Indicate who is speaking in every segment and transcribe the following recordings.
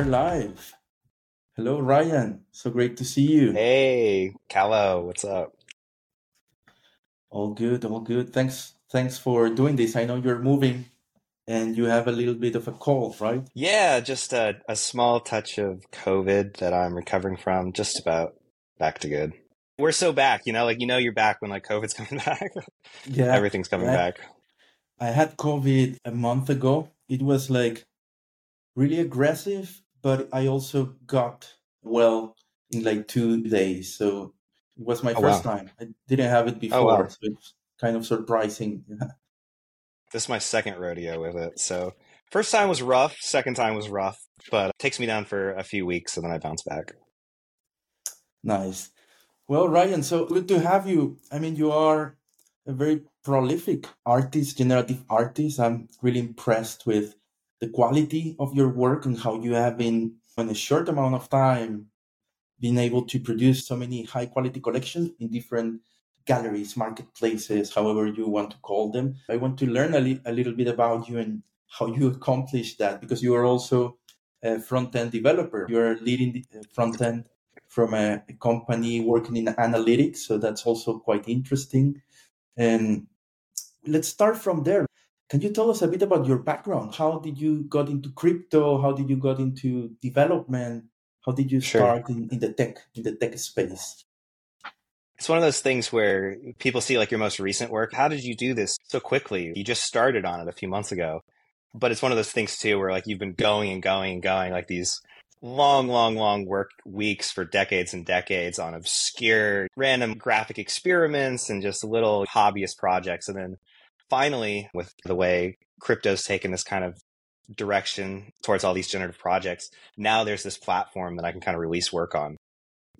Speaker 1: we're live. Hello, Ryan. So great to see you.
Speaker 2: Hey, Kaloh, what's up?
Speaker 1: All good, all good. Thanks, thanks for doing this. I know you're moving and you have a little bit of a cold, right?
Speaker 2: Yeah, just a, a small touch of COVID that I'm recovering from, just about back to good. We're so back, you know, like you know you're back when like COVID's coming back.
Speaker 1: Yeah.
Speaker 2: Everything's coming
Speaker 1: I,
Speaker 2: back.
Speaker 1: I had COVID a month ago. It was like really aggressive, but I also got well in like two days. So it was my
Speaker 2: Oh
Speaker 1: first
Speaker 2: wow.
Speaker 1: time. I didn't have it
Speaker 2: Oh
Speaker 1: before,
Speaker 2: wow.
Speaker 1: so it's kind of surprising.
Speaker 2: This is my second rodeo with it. So first time was rough, second time was rough, but it takes me down for a few weeks and then I bounce back.
Speaker 1: Nice. Well, Ryan, so good to have you. I mean, you are a very prolific artist, generative artist. I'm really impressed with the quality of your work and how you have been, in a short amount of time, been able to produce so many high quality collections in different galleries, marketplaces, however you want to call them. I want to learn a, li- a little bit about you and how you accomplished that because you are also a front end developer. You are leading the uh, front end from a, a company working in analytics, so that's also quite interesting. And let's start from there. Can you tell us a bit about your background? How did you got into crypto? How did you got into development? How did you
Speaker 2: Sure.
Speaker 1: start in, in the tech in the tech space?
Speaker 2: It's one of those things where people see like your most recent work. How did you do this so quickly? You just started on it a few months ago. But it's one of those things too where like you've been going and going and going like these long, long, long work weeks for decades and decades on obscure random graphic experiments and just little hobbyist projects. And then finally, with the way crypto's taken this kind of direction towards all these generative projects, now there's this platform that I can kind of release work on.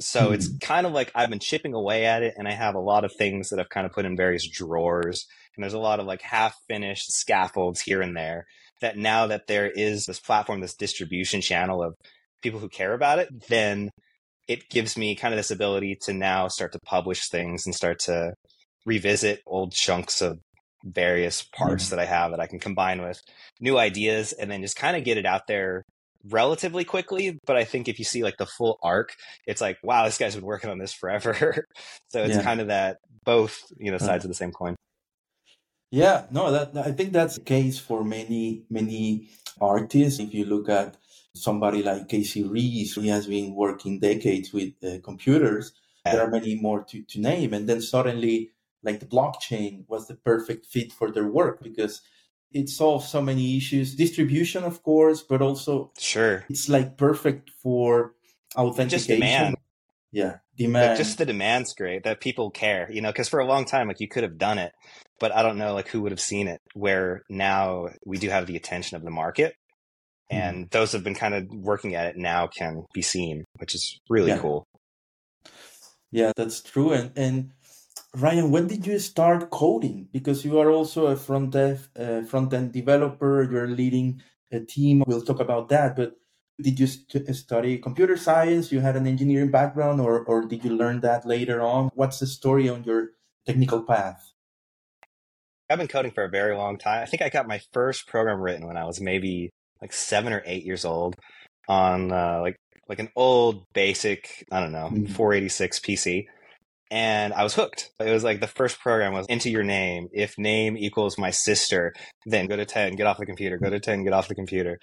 Speaker 2: So it's
Speaker 1: Hmm.
Speaker 2: kind of like I've been chipping away at it and I have a lot of things that I've kind of put in various drawers. And there's a lot of like half finished scaffolds here and there that now that there is this platform, this distribution channel of people who care about it, then it gives me kind of this ability to now start to publish things and start to revisit old chunks of various parts
Speaker 1: Yeah.
Speaker 2: that I have that I can combine with new ideas and then just kind of get it out there relatively quickly. But I think if you see like the full arc, it's like, wow, this guy's been working on this forever. so it's
Speaker 1: Yeah.
Speaker 2: kind of that both, you know,
Speaker 1: Right.
Speaker 2: sides of the same coin.
Speaker 1: Yeah, no, that I think that's the case for many many artists. If you look at somebody like Casey Reas, he has been working decades with uh, computers. There are many more to, to name, and then suddenly, like the blockchain was the perfect fit for their work because it solves so many issues. Distribution, of course, but also
Speaker 2: Sure.
Speaker 1: it's like perfect for
Speaker 2: Just
Speaker 1: authentication.
Speaker 2: demand.
Speaker 1: Yeah,
Speaker 2: Like just the demand's great that people care, you know, because for a long time, like you could have done it, but I don't know like who would have seen it. Where now we do have the attention of the market, and mm-hmm. those have been kind of working at it now can be seen, which is really
Speaker 1: Yeah.
Speaker 2: cool.
Speaker 1: Yeah, that's true. And and Ryan, when did you start coding? Because you are also a front end uh, front end developer. You're leading a team. We'll talk about that. But did you st- study computer science? You had an engineering background, or or did you learn that later on? What's the story on your technical path?
Speaker 2: I've been coding for a very long time. I think I got my first program written when I was maybe like seven or eight years old on uh, like like an old basic I don't know
Speaker 1: Mm.
Speaker 2: 486 PC, and I was hooked. It was like the first program was into your name. If name equals my sister, then go to ten, get off the computer. Go to ten, get off the computer.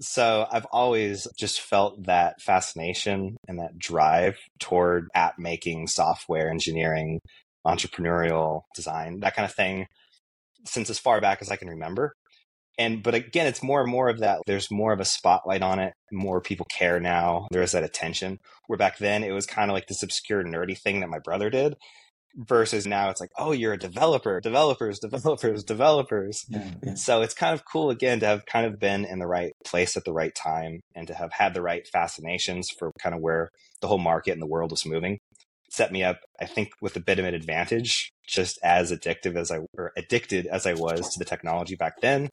Speaker 2: So I've always just felt that fascination and that drive toward app making, software engineering, entrepreneurial design, that kind of thing since as far back as I can remember. And but again, it's more and more of that. There's more of a spotlight on it. More people care now. There is that attention. Where back then it was kind of like this obscure nerdy thing that my brother did. Versus now it's like, oh, you're a developer, developers, developers, developers.
Speaker 1: Yeah, yeah.
Speaker 2: So it's kind of cool again to have kind of been in the right place at the right time and to have had the right fascinations for kind of where the whole market and the world was moving. Set me up, I think, with a bit of an advantage, just as addictive as I or addicted as I was to the technology back then,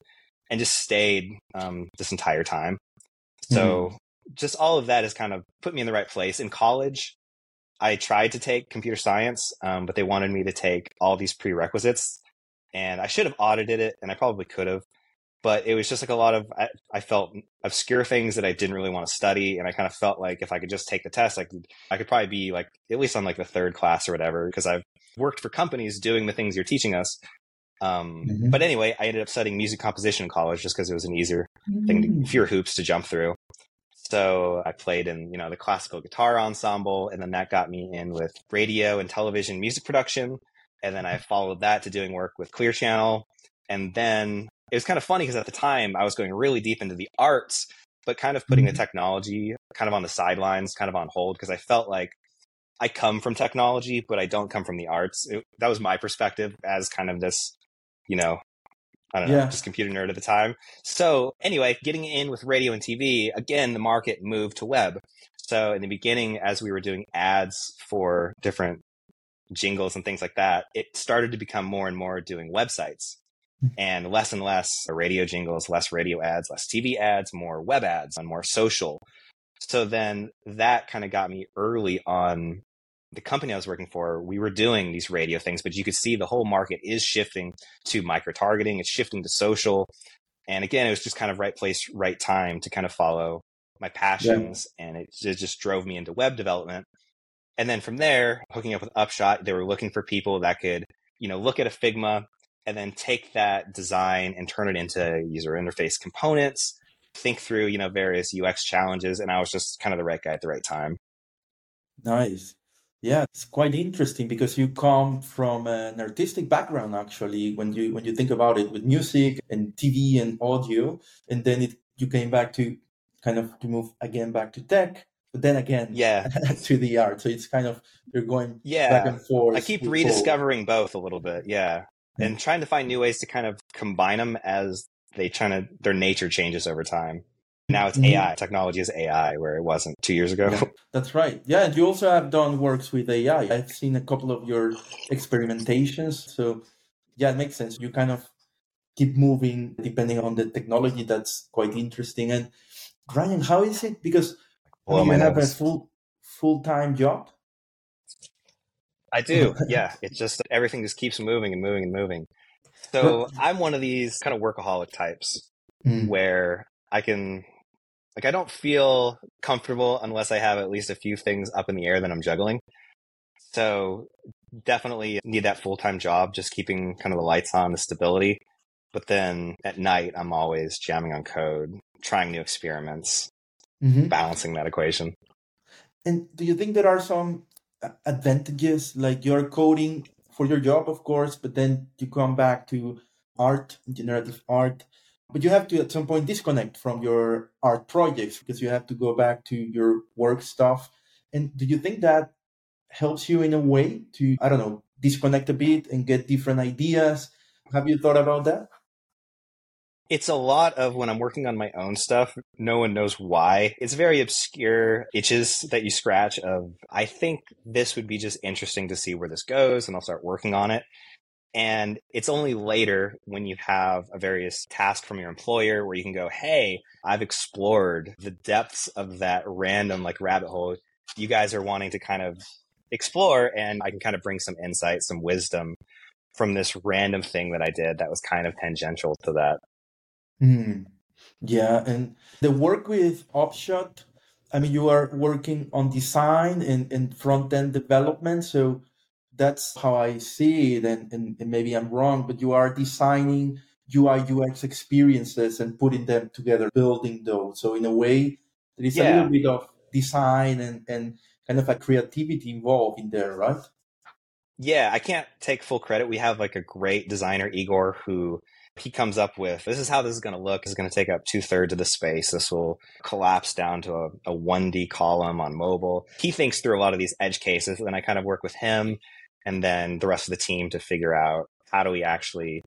Speaker 2: and just stayed um, this entire time. So just all of that has kind of put me in the right place. In college, I tried to take computer science, um, but they wanted me to take all these prerequisites, and I should have audited it, and I probably could have. but it was just like a lot of I, I, felt obscure things that I didn't really want to study, and I kind of felt like if I could just take the test, I could I could probably be like at least on like the third class or whatever because I've worked for companies doing the things you're teaching us. Um, mm-hmm. But anyway, I ended up studying music composition in college just because it was an easier mm-hmm. thing, to, mm. fewer hoops to jump through. So I played in you know the classical guitar ensemble, and then that got me in with radio and television music production, and then I followed that to doing work with Clear Channel, and then it was kind of funny because at the time I was going really deep into the arts, but kind of putting the mm-hmm. technology kind of on the sidelines, kind of on hold, because I felt like I come from technology, but I don't come from the arts. It, that was my perspective as kind of this, you know, I don't know, yeah. just computer nerd at the time. So anyway, getting in with radio and TV, again, the market moved to web. So in the beginning, as we were doing ads for different jingles and things like that, it started to become more and more doing websites hmm. and less and less radio jingles, less radio ads, less TV ads, more web ads, and more social. So then that kind of got me early on the company I was working for. We were doing these radio things, but you could see the whole market is shifting to micro targeting, it's shifting to social. And again, it was just kind of right place, right time to kind of follow my passions. Yeah. And it, it just drove me into web development. And then from there, hooking up with Upshot, they were looking for people that could, you know, look at a Figma and then take that design and turn it into user interface components, think through, you know, various UX challenges. And I was just kind of the right guy at the right time.
Speaker 1: Nice. Yeah, it's quite interesting because you come from an artistic background actually when you when you think about it with music and TV and audio and then it you came back to kind of to move again back to tech but then again
Speaker 2: yeah
Speaker 1: to the art so it's kind of you're going
Speaker 2: yeah
Speaker 1: back and forth
Speaker 2: i keep rediscovering both. both a little bit yeah and trying to find new ways to kind of combine them as they trying to their nature changes over time. Now it's mm-hmm. AI. Technology is AI, where it wasn't two years ago.
Speaker 1: Yeah, that's right. Yeah, and you also have done works with AI. I've seen a couple of your experimentations. So yeah, it makes sense. You kind of keep moving depending on the technology. That's quite interesting. And Ryan, how is it? Because well, you have a full full time job.
Speaker 2: I do. Yeah. It's just everything just keeps moving and moving and moving. So I'm one of these kind of workaholic types mm. where I can, like, I don't feel comfortable unless I have at least a few things up in the air that I'm juggling. So definitely need that full time job, just keeping kind of the lights on, the stability. But then at night, I'm always jamming on code, trying new experiments, mm-hmm. balancing that equation.
Speaker 1: And do you think there are some advantages like you're coding for your job of course but then you come back to art generative art but you have to at some point disconnect from your art projects because you have to go back to your work stuff and do you think that helps you in a way to i don't know disconnect a bit and get different ideas have you thought about that
Speaker 2: it's a lot of when I'm working on my own stuff, no one knows why. It's very obscure itches that you scratch of, I think this would be just interesting to see where this goes, and I'll start working on it. And it's only later when you have a various task from your employer where you can go, Hey, I've explored the depths of that random like rabbit hole you guys are wanting to kind of explore. And I can kind of bring some insight, some wisdom from this random thing that I did that was kind of tangential to that.
Speaker 1: Mm. Yeah, and the work with Upshot, I mean, you are working on design and, and front end development. So that's how I see it. And, and, and maybe I'm wrong, but you are designing UI UX experiences and putting them together, building those. So in a way, there is yeah. a little bit of design and, and kind of a creativity involved in there, right?
Speaker 2: Yeah, I can't take full credit. We have like a great designer, Igor, who he comes up with this is how this is going to look. It's going to take up two thirds of the space. This will collapse down to a, a 1D column on mobile. He thinks through a lot of these edge cases, and I kind of work with him and then the rest of the team to figure out how do we actually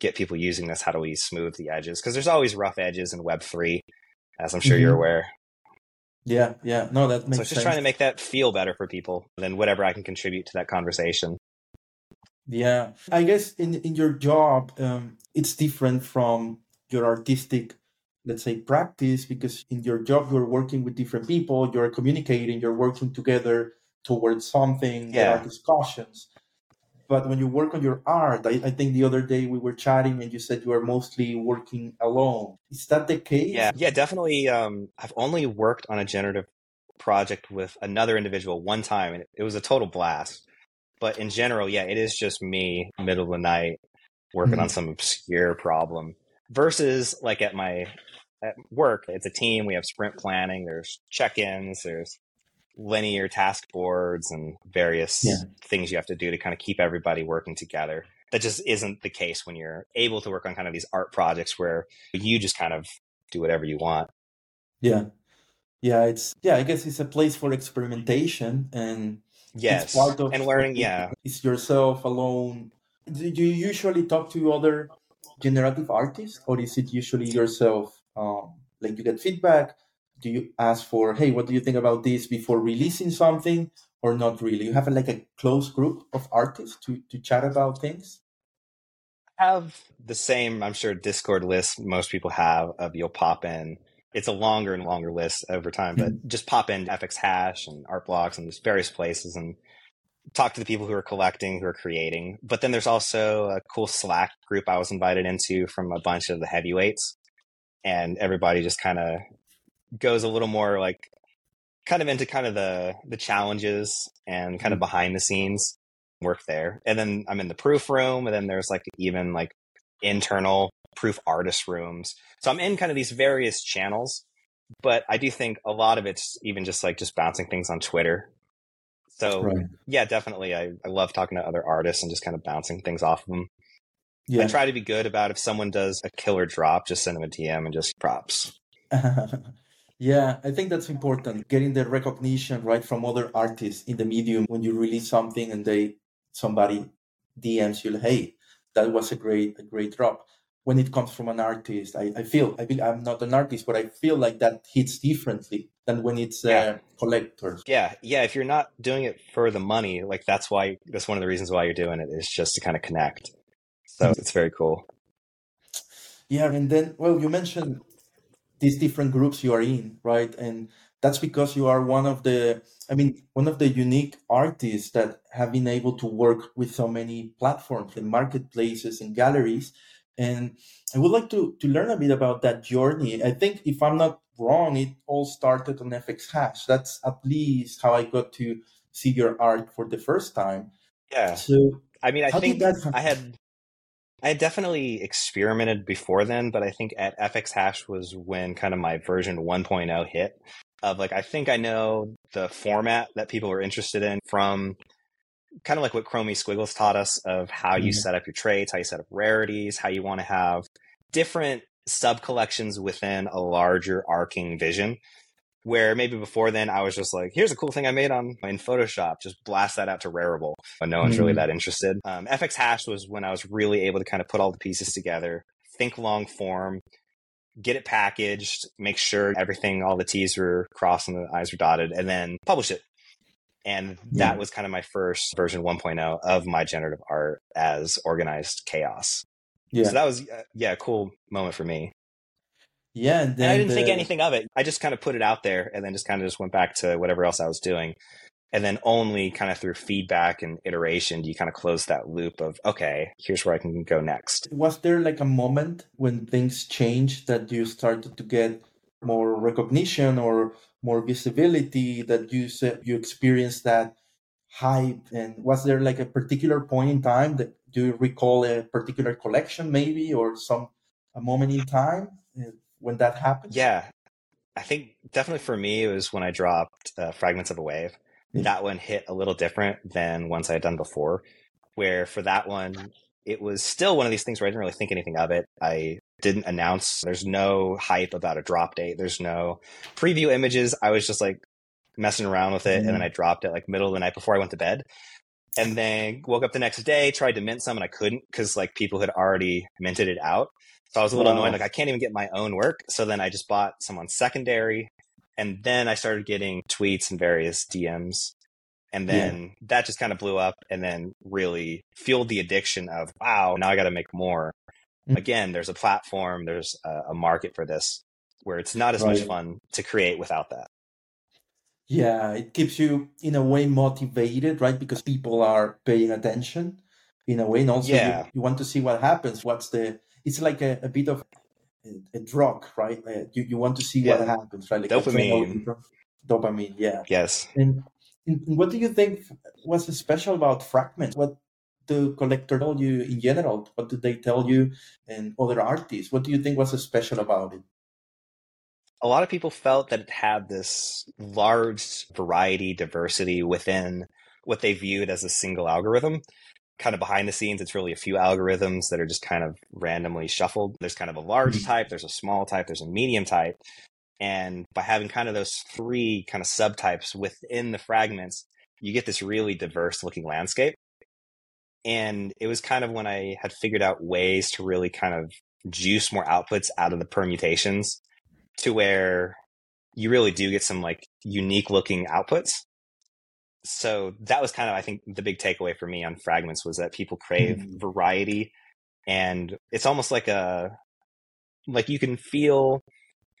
Speaker 2: get people using this? How do we smooth the edges? Because there's always rough edges in Web3, as I'm sure mm-hmm. you're aware.
Speaker 1: Yeah, yeah. No, that makes so
Speaker 2: it's just trying to make that feel better for people than whatever I can contribute to that conversation.
Speaker 1: Yeah, I guess in in your job, um, it's different from your artistic, let's say, practice because in your job you're working with different people, you're communicating, you're working together towards something. Yeah. There are discussions. but when you work on your art, I, I, think the other day we were chatting and you said you are mostly working alone. Is that the case?
Speaker 2: Yeah, yeah, definitely. Um, I've only worked on a generative project with another individual one time, and it was a total blast. But in general, yeah, it is just me, middle of the night, working mm-hmm. on some obscure problem. Versus like at my at work, it's a team. We have sprint planning. There's check-ins. There's linear task boards and various yeah. things you have to do to kind of keep everybody working together. That just isn't the case when you're able to work on kind of these art projects where you just kind of do whatever you want.
Speaker 1: Yeah. Yeah, it's yeah, I guess it's a place for experimentation and
Speaker 2: yes, part of and learning. Yeah,
Speaker 1: it's yourself alone. Do you usually talk to other generative artists, or is it usually yourself? Um, like you get feedback, do you ask for hey what do you think about this before releasing something or not really? You have a, like a close group of artists to to chat about things?
Speaker 2: Have the same i'm sure discord list most people have of you'll pop in. It's a longer and longer list over time but mm-hmm. just pop in fx hash and art blocks and just various places and talk to the people who are collecting who are creating. But then there's also a cool slack group i was invited into from a bunch of the heavyweights and everybody just kind of goes a little more like kind of into kind of the the challenges and kind of mm-hmm. behind the scenes work there. And then I'm in the proof room, and then there's like even like internal proof artist rooms. So I'm in kind of these various channels, but I do think a lot of it's even just like just bouncing things on Twitter. So right. yeah, definitely. I, I love talking to other artists and just kind of bouncing things off of them. Yeah. I try to be good about if someone does a killer drop, just send them a DM and just props.
Speaker 1: Yeah, I think that's important. Getting the recognition right from other artists in the medium when you release something and they somebody DMs you, hey, that was a great a great drop. When it comes from an artist, I, I feel I feel I'm not an artist, but I feel like that hits differently than when it's yeah. a collector.
Speaker 2: Yeah, yeah. If you're not doing it for the money, like that's why that's one of the reasons why you're doing it is just to kind of connect. So mm-hmm. it's very cool.
Speaker 1: Yeah, and then well, you mentioned these different groups you are in, right? And that's because you are one of the, I mean, one of the unique artists that have been able to work with so many platforms and marketplaces and galleries. And I would like to, to learn a bit about that journey. I think if I'm not wrong, it all started on FX Hash. That's at least how I got to see your art for the first time.
Speaker 2: Yeah. So I mean, I think I had I definitely experimented before then, but I think at FX Hash was when kind of my version 1.0 hit. Of like, I think I know the format that people are interested in from kind of like what Chromie Squiggles taught us of how you mm-hmm. set up your traits, how you set up rarities, how you want to have different sub collections within a larger arcing vision where maybe before then I was just like, here's a cool thing I made on in Photoshop, just blast that out to Rarible, but no one's mm really that interested. Um, FX Hash was when I was really able to kind of put all the pieces together, think long form, get it packaged, make sure everything, all the T's were crossed and the I's were dotted, and then publish it. And that was kind of my first version 1.0 of my generative art as organized chaos. Yeah. So that was, uh, yeah, a cool moment for me.
Speaker 1: Yeah,
Speaker 2: and, and I didn't the... think anything of it. I just kind of put it out there, and then just kind of just went back to whatever else I was doing, and then only kind of through feedback and iteration do you kind of close that loop of okay, here's where I can go next.
Speaker 1: Was there like a moment when things changed that you started to get more recognition or more visibility that you said you experienced that hype and was there like a particular point in time that do you recall a particular collection maybe or some a moment in time when that happened?
Speaker 2: Yeah, I think definitely for me it was when I dropped uh, Fragments of a Wave. Yeah. That one hit a little different than ones I had done before. Where for that one, it was still one of these things where I didn't really think anything of it. I didn't announce. There's no hype about a drop date. There's no preview images. I was just like messing around with it, mm and then mm-hmm. I dropped it like middle of the night before I went to bed. And then woke up the next day, tried to mint some, and I couldn't because like people had already minted it out. So I was a little annoyed, like I can't even get my own work. So then I just bought some on secondary, and then I started getting tweets and various DMs, and then yeah. that just kind of blew up, and then really fueled the addiction of wow, now I got to make more. Mm-hmm. Again, there's a platform, there's a, a, market for this, where it's not as right. much fun to create without that.
Speaker 1: Yeah, it keeps you in a way motivated, right? Because people are paying attention in a way. And also,
Speaker 2: Yeah.
Speaker 1: you, you want to see what happens. What's the? It's like a, a bit of a, a drug, right? Uh, you you want to see what happens, right? Like
Speaker 2: Dopamine.
Speaker 1: drug- Dopamine, yeah.
Speaker 2: Yes.
Speaker 1: And, and what do you think was special about fragments? What do collectors tell you in general? What did they tell you and other artists? What do you think was special about it?
Speaker 2: a lot of people felt that it had this large variety, diversity within what they viewed as a single algorithm. Kind of behind the scenes, it's really a few algorithms that are just kind of randomly shuffled. There's kind of a large
Speaker 1: Mhm.
Speaker 2: type, there's a small type, there's a medium type. And by having kind of those three kind of subtypes within the fragments, you get this really diverse looking landscape. And it was kind of when I had figured out ways to really kind of juice more outputs out of the permutations to where you really do get some like unique looking outputs. So that was kind of, I think, the big takeaway for me on fragments was that people crave
Speaker 1: Mhm.
Speaker 2: variety and it's almost like a, like you can feel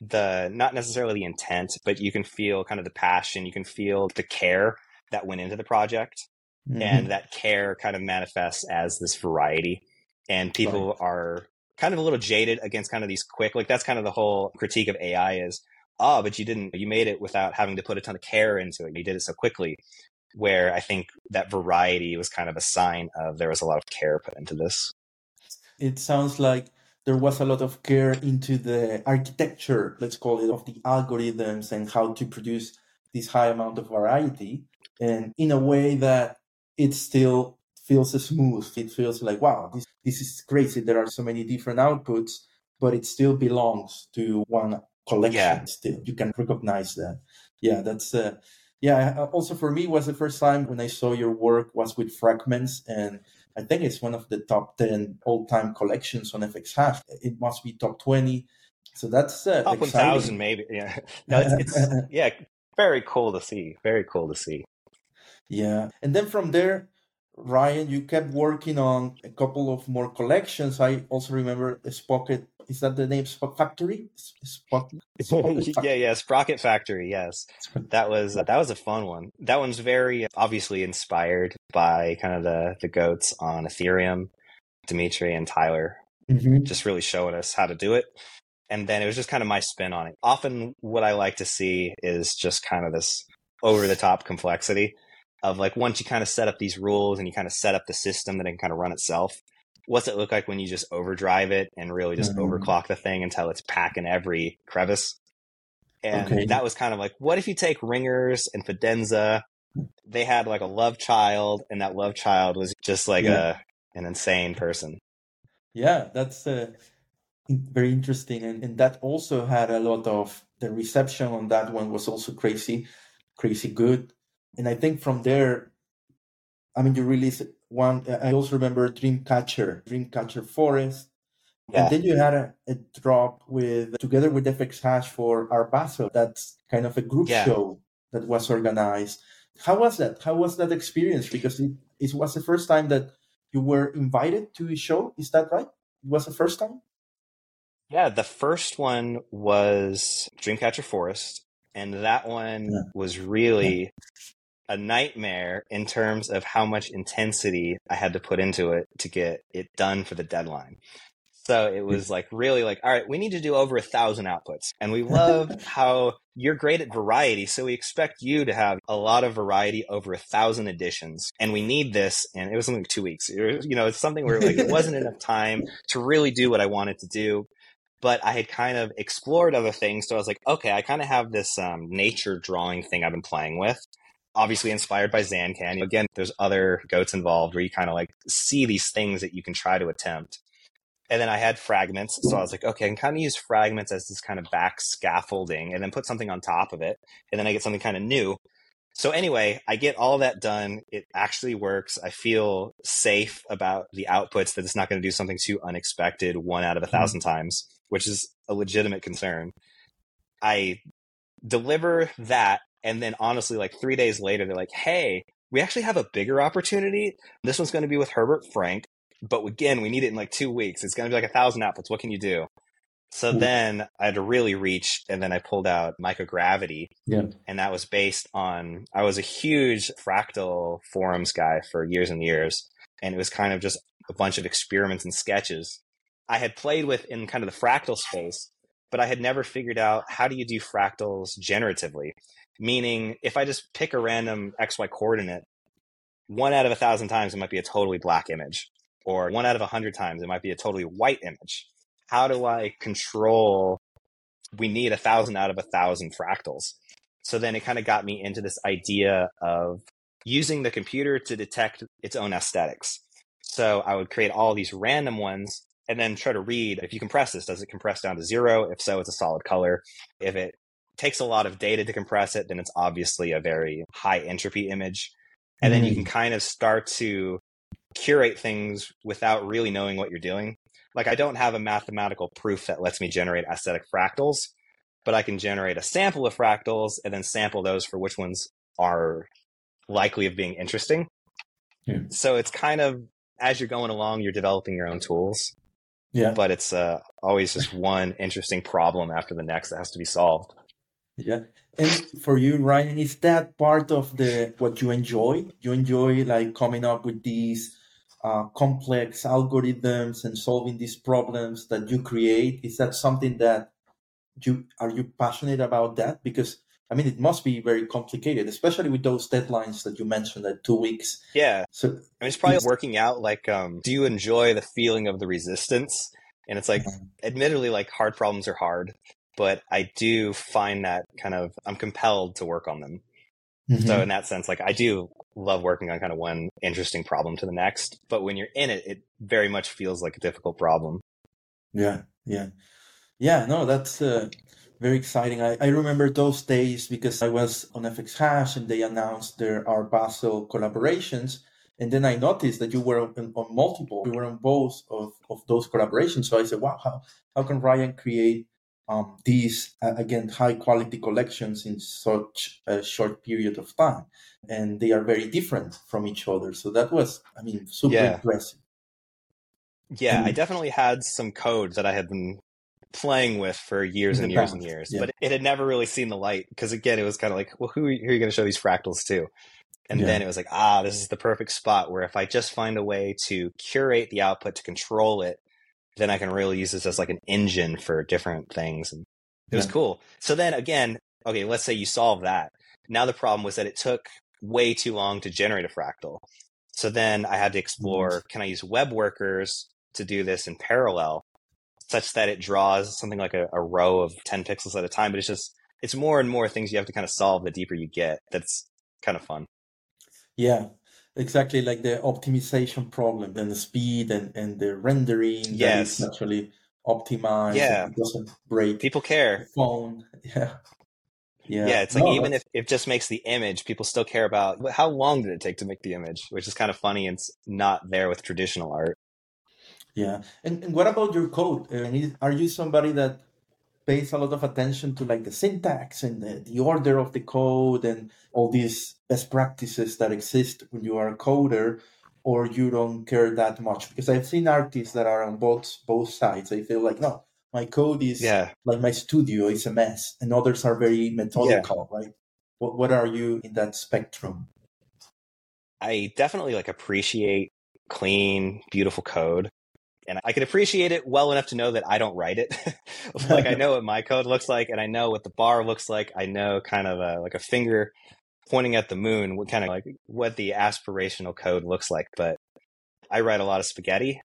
Speaker 2: the, not necessarily the intent, but you can feel kind of the passion, you can feel the care that went into the project
Speaker 1: Mm-hmm.
Speaker 2: and that care kind of manifests as this variety and people are kind of a little jaded against kind of these quick like that's kind of the whole critique of ai is oh but you didn't you made it without having to put a ton of care into it you did it so quickly where i think that variety was kind of a sign of there was a lot of care put into this
Speaker 1: it sounds like there was a lot of care into the architecture, let's call it, of the algorithms and how to produce this high amount of variety, and in a way that it still feels smooth. It feels like, wow, this, this is crazy. There are so many different outputs, but it still belongs to one collection
Speaker 2: Yeah.
Speaker 1: still. You can recognize that. Yeah, that's uh, yeah. Also for me, was the first time when I saw your work was with fragments, and I think it's one of the top ten all-time collections on FX Hash. It must be top twenty. So that's uh,
Speaker 2: top 1000 maybe yeah no it's, it's yeah very cool to see very cool to see
Speaker 1: Yeah. And then from there, Ryan, you kept working on a couple of more collections. I also remember Spocket. Is that the name Spock Factory? Spock, Spocket
Speaker 2: yeah, yeah, Sprocket Factory. Yes, that was that was a fun one. That one's very obviously inspired by kind of the the goats on Ethereum, Dmitri and Tyler,
Speaker 1: Mhm.
Speaker 2: just really showing us how to do it. And then it was just kind of my spin on it. Often, what I like to see is just kind of this over the top complexity of like once you kind of set up these rules and you kind of set up the system that it can kind of run itself. What's it look like when you just overdrive it and really just
Speaker 1: Mhm.
Speaker 2: overclock the thing until it's packing every crevice? And
Speaker 1: Okay.
Speaker 2: that was kind of like, what if you take ringers and Fidenza? They had like a love child, and that love child was just like
Speaker 1: Yeah.
Speaker 2: a an insane person.
Speaker 1: Yeah, that's uh, very interesting. And, and that also had a lot of the reception on that one was also crazy, crazy good. And I think from there, I mean, you released one. Uh, I also remember Dreamcatcher, Dreamcatcher Forest.
Speaker 2: Yeah.
Speaker 1: And then you had a, a drop with together with FX Hash for Art Basel. That's kind of a group
Speaker 2: Yeah.
Speaker 1: show that was organized. How was that? How was that experience? Because it, it was the first time that you were invited to a show. Is that right? It was the first time.
Speaker 2: Yeah, the first one was Dreamcatcher Forest, and that one
Speaker 1: Yeah.
Speaker 2: was really a nightmare in terms of how much intensity I had to put into it to get it done for the deadline. So it was like really like, all right, we need to do over a thousand outputs. And we love how you're great at variety. So we expect you to have a lot of variety over a thousand editions. And we need this. And it was only two weeks. It was- you know, it's something where like it wasn't enough time to really do what I wanted to do. But I had kind of explored other things. So I was like, okay, I kind of have this um, nature drawing thing I've been playing with. Obviously inspired by Zancan. Again, there's other goats involved where you kind of like see these things that you can try to attempt. And then I had fragments. So I was like, okay, I can kind of use fragments as this kind of back scaffolding and then put something on top of it. And then I get something kind of new. So anyway, I get all that done. It actually works. I feel safe about the outputs that it's not going to do something too unexpected one out of a mm-hmm. thousand times, which is a legitimate concern. I deliver that. And then honestly, like three days later, they're like, hey, we actually have a bigger opportunity. This one's going to be with Herbert Franke. But again, we need it in like two weeks. It's going to be like a thousand outputs. What can you do? So
Speaker 1: Cool.
Speaker 2: then I had to really reach, and then I pulled out microgravity,
Speaker 1: Yeah.
Speaker 2: and that was based on I was a huge fractal forums guy for years and years, and it was kind of just a bunch of experiments and sketches. I had played with in kind of the fractal space, but I had never figured out how do you do fractals generatively? Meaning, if I just pick a random XY coordinate, one out of a thousand times it might be a totally black image, or one out of a hundred times it might be a totally white image. How do I control? We need a thousand out of a thousand fractals. So then it kind of got me into this idea of using the computer to detect its own aesthetics. So I would create all these random ones and then try to read if you compress this, does it compress down to zero? If so, it's a solid color. If it takes a lot of data to compress it, then it's obviously a very high entropy image. And mm-hmm. then you can mm. kind of start to curate things without really knowing what you're doing. Like I don't have a mathematical proof that lets me generate aesthetic fractals, but I can generate a sample of fractals and then sample those for which ones are likely of being interesting. Yeah. So it's kind of as you're going along, you're developing your own tools. Yeah. But it's uh, always just one interesting problem after the next that has to be solved.
Speaker 1: Yeah. And for you, Ryan, is that part of the what you enjoy? You enjoy like coming up with these uh, complex algorithms and solving these problems that you create. Is that something that you are you passionate about that? Because I mean, it must be very complicated, especially with those deadlines that you mentioned at two weeks.
Speaker 2: Yeah. So I mean, it's probably it's, working out. Like, um, do you enjoy the feeling of the resistance? And it's like, mm-hmm. admittedly, like hard problems are hard, but I do find that kind of I'm compelled to work on them. Mm-hmm. So in that sense, like I do love working on kind of one interesting problem to the next, but when you're in it, it very much feels like a difficult problem.
Speaker 1: Yeah, yeah, yeah. No, that's uh, very exciting. I, I remember those days because I was on FX Hash and they announced their Art Basel collaborations. And then I noticed that you were on, on multiple, you were on both of, of those collaborations. So I said, wow, how, how can Ryan create um, these, uh, again, high quality collections in such a short period of time? And they are very different from each other. So that was, I mean, super yeah. impressive.
Speaker 2: Yeah, and, I definitely had some code that I had been playing with for years and years and years, yeah. but it had never really seen the light because again, it was kind of like, well, who, who are you going to show these fractals to? And yeah. then it was like, ah, this is the perfect spot where if I just find a way to curate the output to control it, then I can really use this as like an engine for different things. And it yeah. was cool. So then again, okay, let's say you solve that. Now the problem was that it took way too long to generate a fractal. So then I had to explore, mm-hmm. can I use web workers to do this in parallel? such that it draws something like a, a row of 10 pixels at a time. But it's just, it's more and more things you have to kind of solve the deeper you get. That's kind of fun.
Speaker 1: Yeah, exactly like the optimization problem and the speed and, and the rendering yes. that is naturally optimized.
Speaker 2: Yeah.
Speaker 1: doesn't break.
Speaker 2: People care.
Speaker 1: phone. Yeah.
Speaker 2: Yeah. Yeah. It's like no, even if it just makes the image, people still care about how long did it take to make the image, which is kind of funny. And it's not there with traditional art.
Speaker 1: Yeah. And, and what about your code? Uh, are you somebody that pays a lot of attention to like the syntax and the, the order of the code and all these best practices that exist when you are a coder? Or you don't care that much? Because I've seen artists that are on both both sides. I feel like no, my code is yeah. like my studio is a mess, and others are very methodical, yeah. right? What what are you in that spectrum?
Speaker 2: I definitely like appreciate clean, beautiful code and I can appreciate it well enough to know that I don't write it. like I know what my code looks like, and I know what the bar looks like. I know kind of a, like a finger pointing at the moon, what kind of like what the aspirational code looks like. But I write a lot of spaghetti.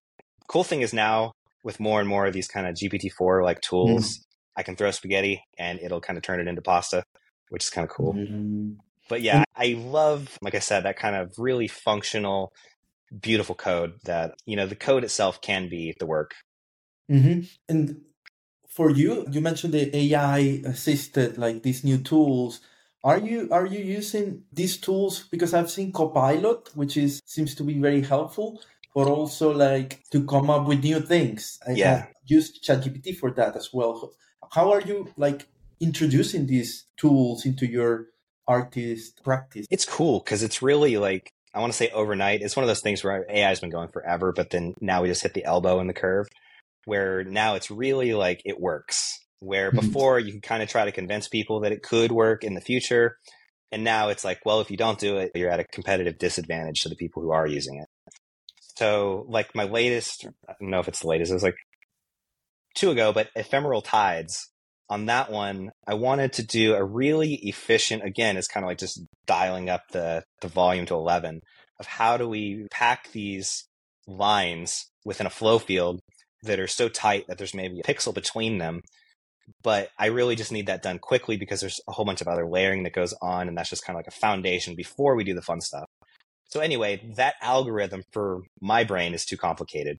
Speaker 2: Cool thing is now with more and more of these kind of GPT-4 like tools, mm. I can throw spaghetti and it'll kind of turn it into pasta, which is kind of cool. Mm. But yeah, I love, like I said, that kind of really functional beautiful code that you know the code itself can be the work.
Speaker 1: Mm-hmm. and for you you mentioned the ai assisted like these new tools. Are you are you using these tools? Because i've seen copilot which is seems to be very helpful but also like to come up with new things.
Speaker 2: I yeah.
Speaker 1: used chatgpt for that as well. How are you like introducing these tools into your artist practice?
Speaker 2: It's cool because it's really like I want to say overnight. It's one of those things where AI has been going forever, but then now we just hit the elbow in the curve where now it's really like it works. Where mm-hmm. before you could kind of try to convince people that it could work in the future. And now it's like, well, if you don't do it, you're at a competitive disadvantage to the people who are using it. So, like my latest, I don't know if it's the latest, it was like two ago, but ephemeral tides. On that one, I wanted to do a really efficient, again, it's kind of like just dialing up the, the volume to 11 of how do we pack these lines within a flow field that are so tight that there's maybe a pixel between them. But I really just need that done quickly because there's a whole bunch of other layering that goes on. And that's just kind of like a foundation before we do the fun stuff. So anyway, that algorithm for my brain is too complicated.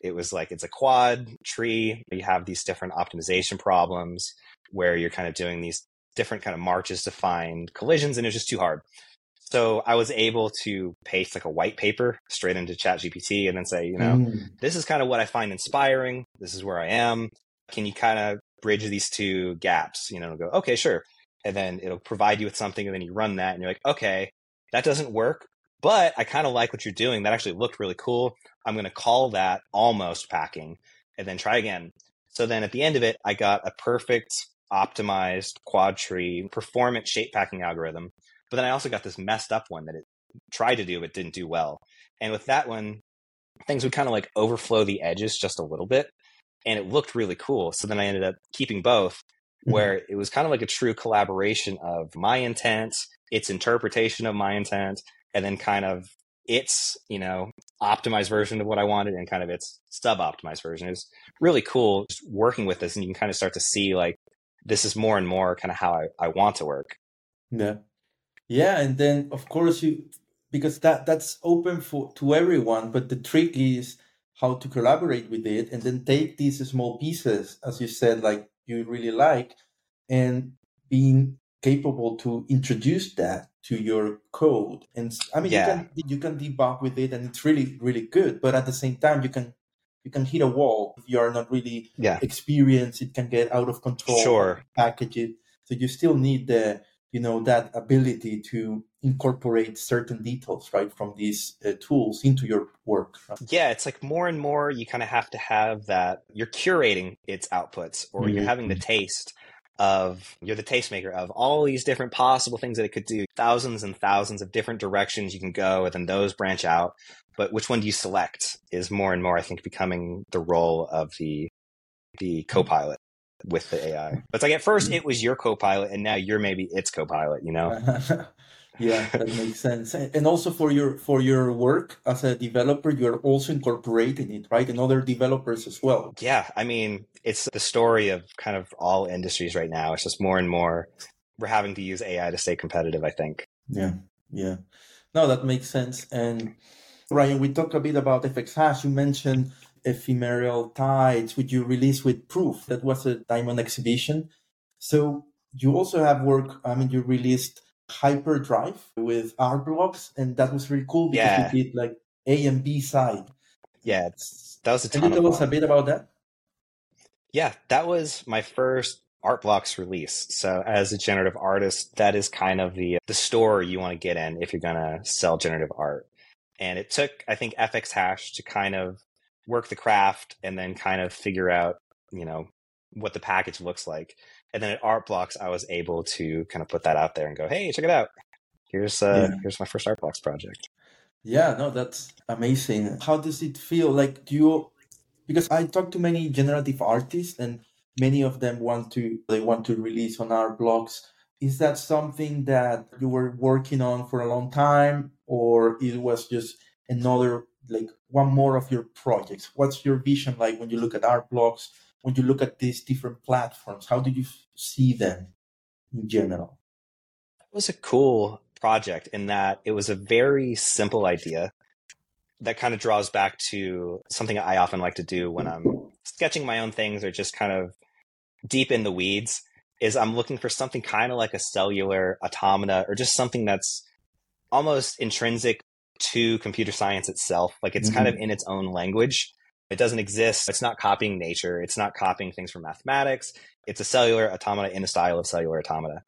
Speaker 2: It was like it's a quad tree. You have these different optimization problems where you're kind of doing these different kind of marches to find collisions, and it's just too hard. So I was able to paste like a white paper straight into ChatGPT and then say, you know, mm. this is kind of what I find inspiring. This is where I am. Can you kind of bridge these two gaps? You know, go, okay, sure. And then it'll provide you with something, and then you run that, and you're like, okay, that doesn't work, but I kind of like what you're doing. That actually looked really cool. I'm going to call that almost packing and then try again. So then at the end of it, I got a perfect optimized quad tree performance shape packing algorithm. But then I also got this messed up one that it tried to do but didn't do well. And with that one, things would kind of like overflow the edges just a little bit. And it looked really cool. So then I ended up keeping both, mm-hmm. where it was kind of like a true collaboration of my intent, its interpretation of my intent, and then kind of its you know optimized version of what I wanted and kind of its sub optimized version. It was really cool just working with this, and you can kind of start to see like this is more and more kind of how I, I want to work.
Speaker 1: Yeah, yeah, and then of course you because that that's open for to everyone, but the trick is how to collaborate with it and then take these small pieces, as you said, like you really like, and being capable to introduce that to your code and i mean yeah. you can you can debug with it and it's really really good but at the same time you can you can hit a wall if you are not really
Speaker 2: yeah.
Speaker 1: experienced it can get out of control
Speaker 2: sure
Speaker 1: package it so you still need the you know that ability to incorporate certain details right from these uh, tools into your work right?
Speaker 2: yeah it's like more and more you kind of have to have that you're curating its outputs or mm-hmm. you're having the taste of you're the tastemaker of all these different possible things that it could do. Thousands and thousands of different directions you can go and then those branch out. But which one do you select is more and more i think becoming the role of the the co-pilot with the ai but it's like at first mm. it was your co-pilot and now you're maybe its co-pilot you know
Speaker 1: yeah that makes sense and also for your for your work as a developer you're also incorporating it right and other developers as well
Speaker 2: yeah i mean it's the story of kind of all industries right now. It's just more and more we're having to use AI to stay competitive, I think.
Speaker 1: Yeah, yeah. No, that makes sense. And Ryan, we talked a bit about FX Hash. You mentioned ephemeral tides, which you released with Proof. That was a diamond exhibition. So you also have work, I mean, you released Hyperdrive with Artblocks, and that was really cool because yeah. you did like A and B side.
Speaker 2: Yeah, that was a ton
Speaker 1: Can you tell us a bit about that?
Speaker 2: Yeah, that was my first art blocks release. So as a generative artist, that is kind of the the store you want to get in if you're going to sell generative art. And it took I think FX hash to kind of work the craft and then kind of figure out, you know, what the package looks like. And then at art blocks I was able to kind of put that out there and go, "Hey, check it out. Here's uh yeah. here's my first art blocks project."
Speaker 1: Yeah, no, that's amazing. How does it feel? Like do you because I talk to many generative artists and many of them want to they want to release on Art Blocks. Is that something that you were working on for a long time or it was just another like one more of your projects? What's your vision like when you look at Art Blocks, when you look at these different platforms? How do you see them in general?
Speaker 2: It was a cool project in that it was a very simple idea that kind of draws back to something I often like to do when I'm sketching my own things or just kind of deep in the weeds is I'm looking for something kind of like a cellular automata or just something that's almost intrinsic to computer science itself. Like it's mm-hmm. kind of mm-hmm. in its own language. It doesn't exist. It's not copying nature. It's not copying things from mathematics. It's a cellular automata in the style of cellular automata.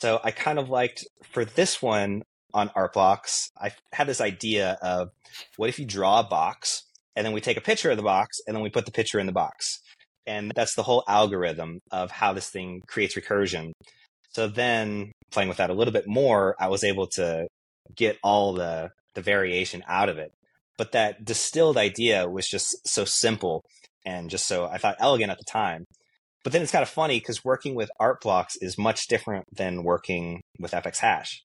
Speaker 2: So I kind of liked for this one, on art blocks, I had this idea of what if you draw a box and then we take a picture of the box and then we put the picture in the box. And that's the whole algorithm of how this thing creates recursion. So then playing with that a little bit more, I was able to get all the, the variation out of it. But that distilled idea was just so simple and just so I thought elegant at the time. But then it's kind of funny because working with art blocks is much different than working with FX hash.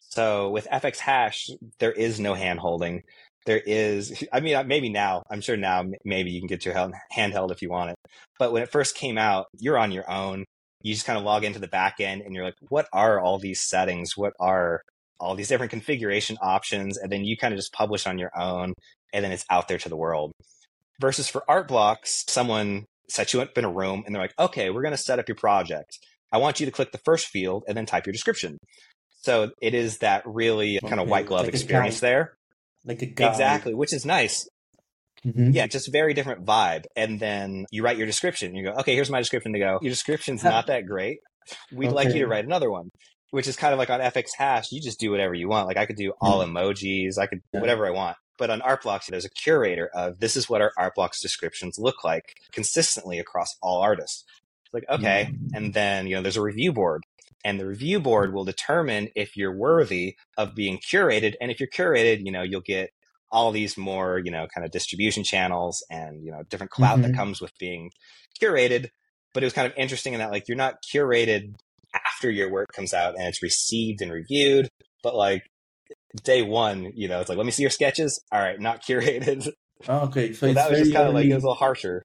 Speaker 2: So with FX hash, there is no hand holding. There is, I mean, uh, maybe now, I'm sure now, maybe you can get your handheld if you want it. But when it first came out, you're on your own. You just kind of log into the back end and you're like, what are all these settings? What are all these different configuration options? And then you kind of just publish on your own and then it's out there to the world. Versus for art blocks, someone sets you up in a room and they're like, okay, we're going to set up your project. I want you to click the first field and then type your description. So it is that really kind of white glove like experience there.
Speaker 1: Like a guide.
Speaker 2: Exactly, which is nice. Mm-hmm. Yeah, just very different vibe. And then you write your description. You go, okay, here's my description to go. Your description's not that great. We'd okay. like you to write another one, which is kind of like on FX Hash. You just do whatever you want. Like I could do all mm-hmm. emojis. I could yeah. whatever I want. But on art blocks, there's a curator of this is what our art blocks descriptions look like consistently across all artists. It's like, okay. Mm-hmm. And then, you know, there's a review board and the review board will determine if you're worthy of being curated. And if you're curated, you know, you'll get all these more, you know, kind of distribution channels and, you know, different clout mm-hmm. that comes with being curated. But it was kind of interesting in that, like, you're not curated after your work comes out and it's received and reviewed, but like day one, you know, it's like, let me see your sketches. All right, not curated.
Speaker 1: Ah, okay. So,
Speaker 2: so that was just kind of like, it was a little harsher.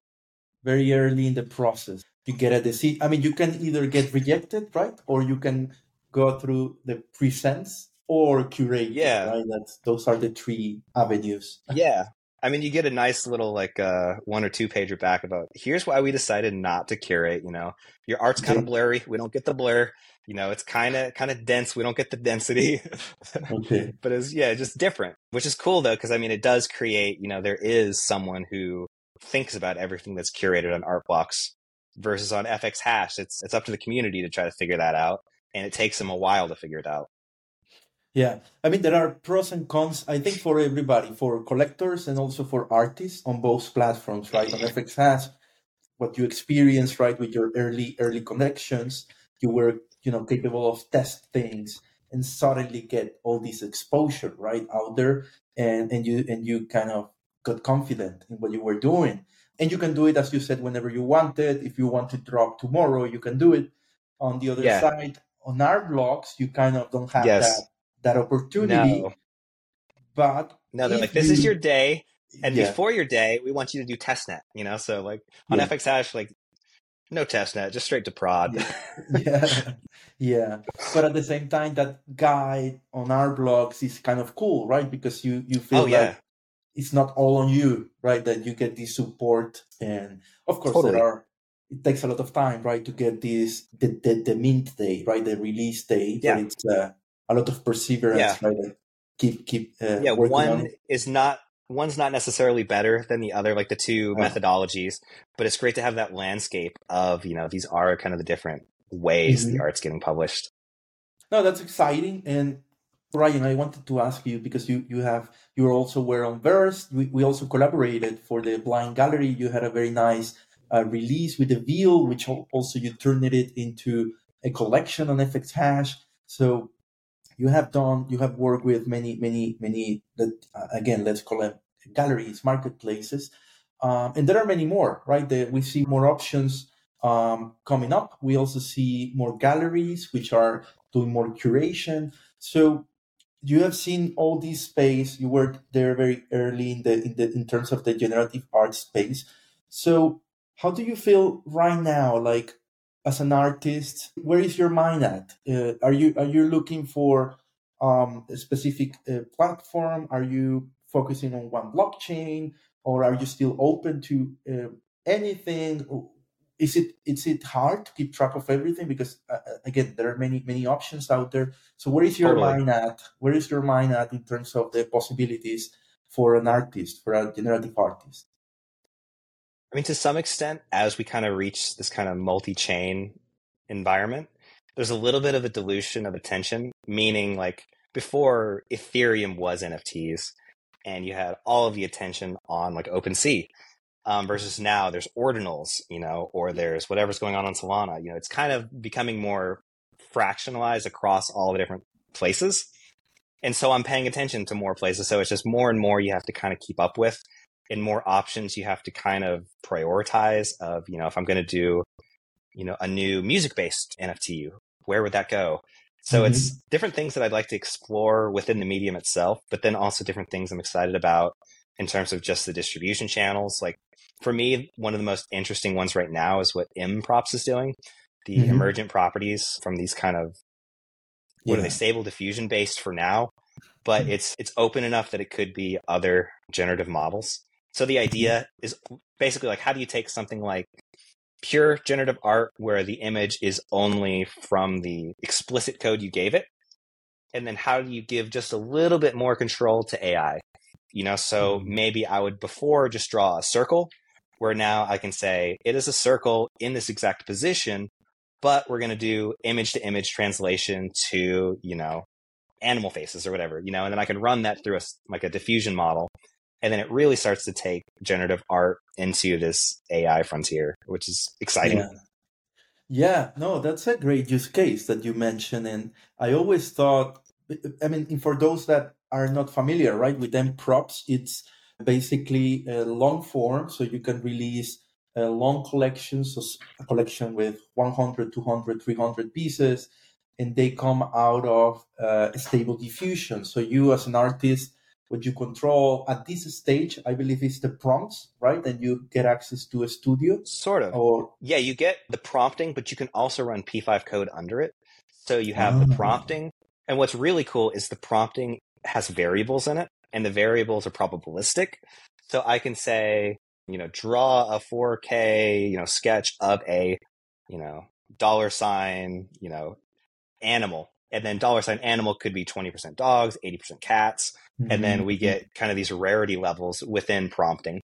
Speaker 1: Very early in the process. You get a decision. I mean, you can either get rejected, right? Or you can go through the presents or curate.
Speaker 2: Yeah,
Speaker 1: right. That's those are the three avenues.
Speaker 2: Yeah, I mean, you get a nice little like uh, one or two pager back about here's why we decided not to curate. You know, your art's kind of blurry. We don't get the blur. You know, it's kind of kind of dense. We don't get the density.
Speaker 1: okay.
Speaker 2: but it's yeah, just different, which is cool though because I mean, it does create. You know, there is someone who thinks about everything that's curated on art blocks versus on FX hash. It's it's up to the community to try to figure that out, and it takes them a while to figure it out.
Speaker 1: Yeah, I mean there are pros and cons. I think for everybody, for collectors and also for artists on both platforms, right? On FX Hash what you experienced, right, with your early early connections, you were you know capable of test things and suddenly get all this exposure right out there, and and you and you kind of got confident in what you were doing, and you can do it as you said whenever you wanted. If you want to drop tomorrow, you can do it. On the other yeah. side, on Art Blocks, you kind of don't have yes. that that opportunity. No. But
Speaker 2: no, they're like, this you, is your day. And yeah. before your day, we want you to do testnet, you know? So like on yeah. FX Hash, like no testnet, just straight to prod.
Speaker 1: yeah. yeah. But at the same time, that guide on Art Blocks is kind of cool, right? Because you, you feel oh, like yeah. it's not all on you, right? That you get this support. And of course, totally. there are it takes a lot of time, right, to get this the, the, the mint day, right, the release day.
Speaker 2: Yeah.
Speaker 1: It's uh, a lot of perseverance, yeah. right? Keep keep uh,
Speaker 2: yeah. One is not one's not necessarily better than the other, like the two oh. methodologies, but it's great to have that landscape of you know these are kind of the different ways mm-hmm. the art's getting published.
Speaker 1: No, that's exciting. And Ryan, I wanted to ask you because you you have you also were on Verse. We, we also collaborated for the Blind Gallery. You had a very nice uh, release with the Veil, which also you turned it into a collection on FX Hash. So you have done you have worked with many many many uh, again let's call them galleries marketplaces um, and there are many more right? The, we see more options um, coming up. We also see more galleries which are doing more curation. So you have seen all this space. You were there very early in the in the in terms of the generative art space. So how do you feel right now? Like as an artist where is your mind at? Uh, are you are you looking for um, a specific uh, platform? Are you focusing on one blockchain or are you still open to uh, anything? Is it is it hard to keep track of everything? Because uh, uh, again there are many many options out there. So where is your totally. mind at? Where is your mind at in terms of the possibilities for an artist for a generative artist
Speaker 2: I mean, to some extent, as we kind of reach this kind of multi-chain environment, there's a little bit of a dilution of attention, meaning like before Ethereum was NFTs and you had all of the attention on like OpenSea. Um, versus now there's ordinals, you know, or there's whatever's going on on Solana. You know, it's kind of becoming more fractionalized across all the different places. And so I'm paying attention to more places. So it's just more and more you have to kind of keep up with and more options you have to kind of prioritize of, you know, if I'm going to do, you know, a new music based NFT, where would that go? So mm-hmm. it's different things that I'd like to explore within the medium itself, but then also different things I'm excited about in terms of just the distribution channels. Like for me, one of the most interesting ones right now is what EmProps is doing. The mm-hmm. emergent properties from these kind of what yeah. are they stable diffusion based for now, but mm-hmm. it's it's open enough that it could be other generative models. So the idea is basically like how do you take something like pure generative art where the image is only from the explicit code you gave it and then how do you give just a little bit more control to AI? You know, so mm-hmm. maybe I would before just draw a circle where now I can say it is a circle in this exact position, but we're going to do image to image translation to, you know, animal faces or whatever, you know, and then I can run that through a, like a diffusion model. And then it really starts to take generative art into this AI frontier, which is exciting.
Speaker 1: Yeah. Yeah, no, that's a great use case that you mentioned. And I always thought, I mean, for those that are not familiar, right, with EmProps, it's basically a long form. So you can release uh, long collections, so a collection with 100, 200, 300 pieces, and they come out of uh, stable diffusion. So you, as an artist, what you control at this stage, I believe, is the prompts, right? And you get access to a studio.
Speaker 2: Sort of. Or yeah, you get the prompting, but you can also run P5 code under it. So you have oh. the ah. prompting, and what's really cool is the prompting has variables in it, and the variables are probabilistic. So I can say, you know, draw a 4K, you know, sketch of a, you know, dollar sign, you know, animal. And then dollar sign animal could be 20% dogs, 80% cats. Mm-hmm. And then we mm-hmm. get kind of these rarity levels within prompting.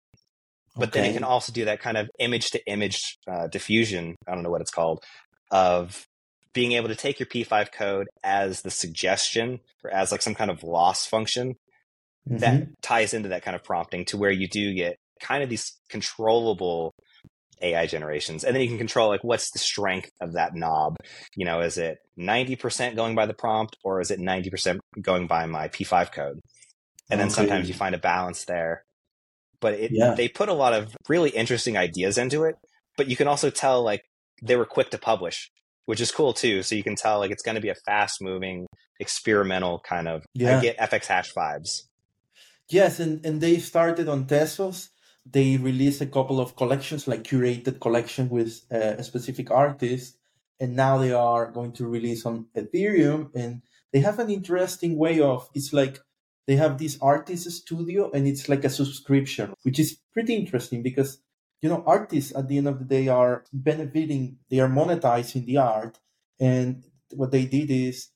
Speaker 2: But okay. then it can also do that kind of image to image uh, diffusion. I don't know what it's called of being able to take your P5 code as the suggestion or as like some kind of loss function mm-hmm. that ties into that kind of prompting to where you do get kind of these controllable AI generations. And then you can control like what's the strength of that knob. You know, is it 90% going by the prompt or is it 90% going by my P5 code? And then okay. sometimes you find a balance there. But it, yeah. they put a lot of really interesting ideas into it. But you can also tell like they were quick to publish, which is cool too. So you can tell like it's going to be a fast moving experimental kind of. Yeah. I get FX hash vibes.
Speaker 1: Yes, and, and they started on Tezos they released a couple of collections, like curated collection with uh, a specific artist, and now they are going to release on Ethereum. And they have an interesting way of it's like they have this artist studio, and it's like a subscription, which is pretty interesting because you know artists at the end of the day are benefiting, they are monetizing the art, and what they did is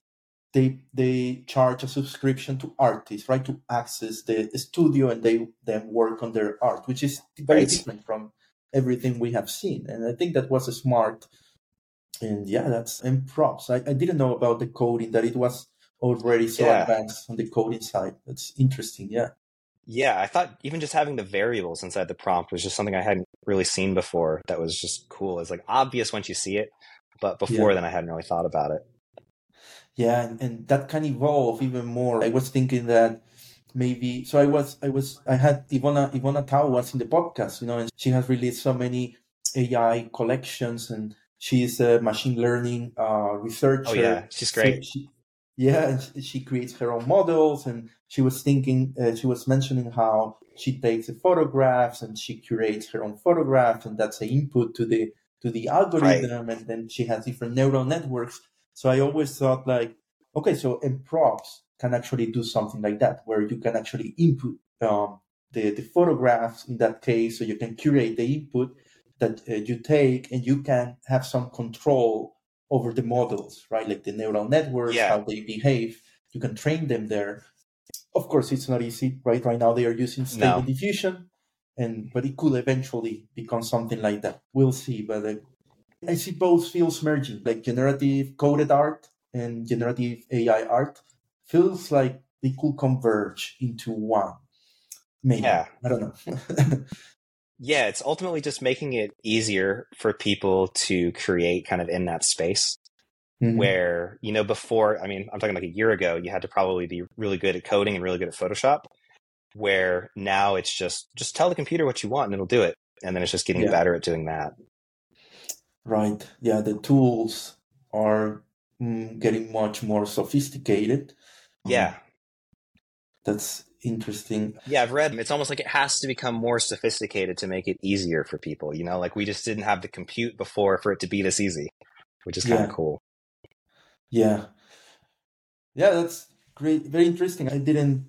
Speaker 1: they they charge a subscription to artists, right, to access the studio and they then work on their art, which is very right. different from everything we have seen. And I think that was a smart. And yeah, that's EmProps. I, I didn't know about the coding that it was already so yeah. advanced on the coding side. That's interesting. Yeah.
Speaker 2: Yeah, I thought even just having the variables inside the prompt was just something I hadn't really seen before. That was just cool. It's like obvious once you see it, but before yeah. then I hadn't really thought about it.
Speaker 1: Yeah, and, and that can evolve even more. I was thinking that maybe so I was I was I had Ivona Ivona Tau was in the podcast, you know, and she has released so many AI collections and she's a machine learning uh, researcher. Oh
Speaker 2: yeah, she's great.
Speaker 1: So she, yeah, and she creates her own models, and she was thinking, uh, she was mentioning how she takes the photographs and she creates her own photograph, and that's the input to the to the algorithm, right. and then she has different neural networks. So I always thought like, okay, so EmProps can actually do something like that, where you can actually input um, the, the photographs in that case, so you can curate the input that uh, you take, and you can have some control over the models, right? Like the neural networks, yeah. how they behave. You can train them there. Of course, it's not easy, right? Right now they are using stable no. diffusion, and but it could eventually become something like that. We'll see, but uh, I see both fields merging, like generative coded art and generative AI art. Feels like they could converge into one. Maybe. Yeah. I don't know.
Speaker 2: yeah, it's ultimately just making it easier for people to create kind of in that space. Mm-hmm. Where, you know, before, I mean, I'm talking like a year ago, you had to probably be really good at coding and really good at Photoshop. Where now it's just, just tell the computer what you want and it'll do it. And then it's just getting yeah. better at doing that.
Speaker 1: Right. Yeah. The tools are mm, getting much more sophisticated.
Speaker 2: Yeah. Um,
Speaker 1: that's interesting.
Speaker 2: Yeah, I've read it's almost like it has to become more sophisticated to make it easier for people. You know, like we just didn't have the compute before for it to be this easy, which is kind of cool.
Speaker 1: Yeah. Yeah, that's great. Very interesting. I didn't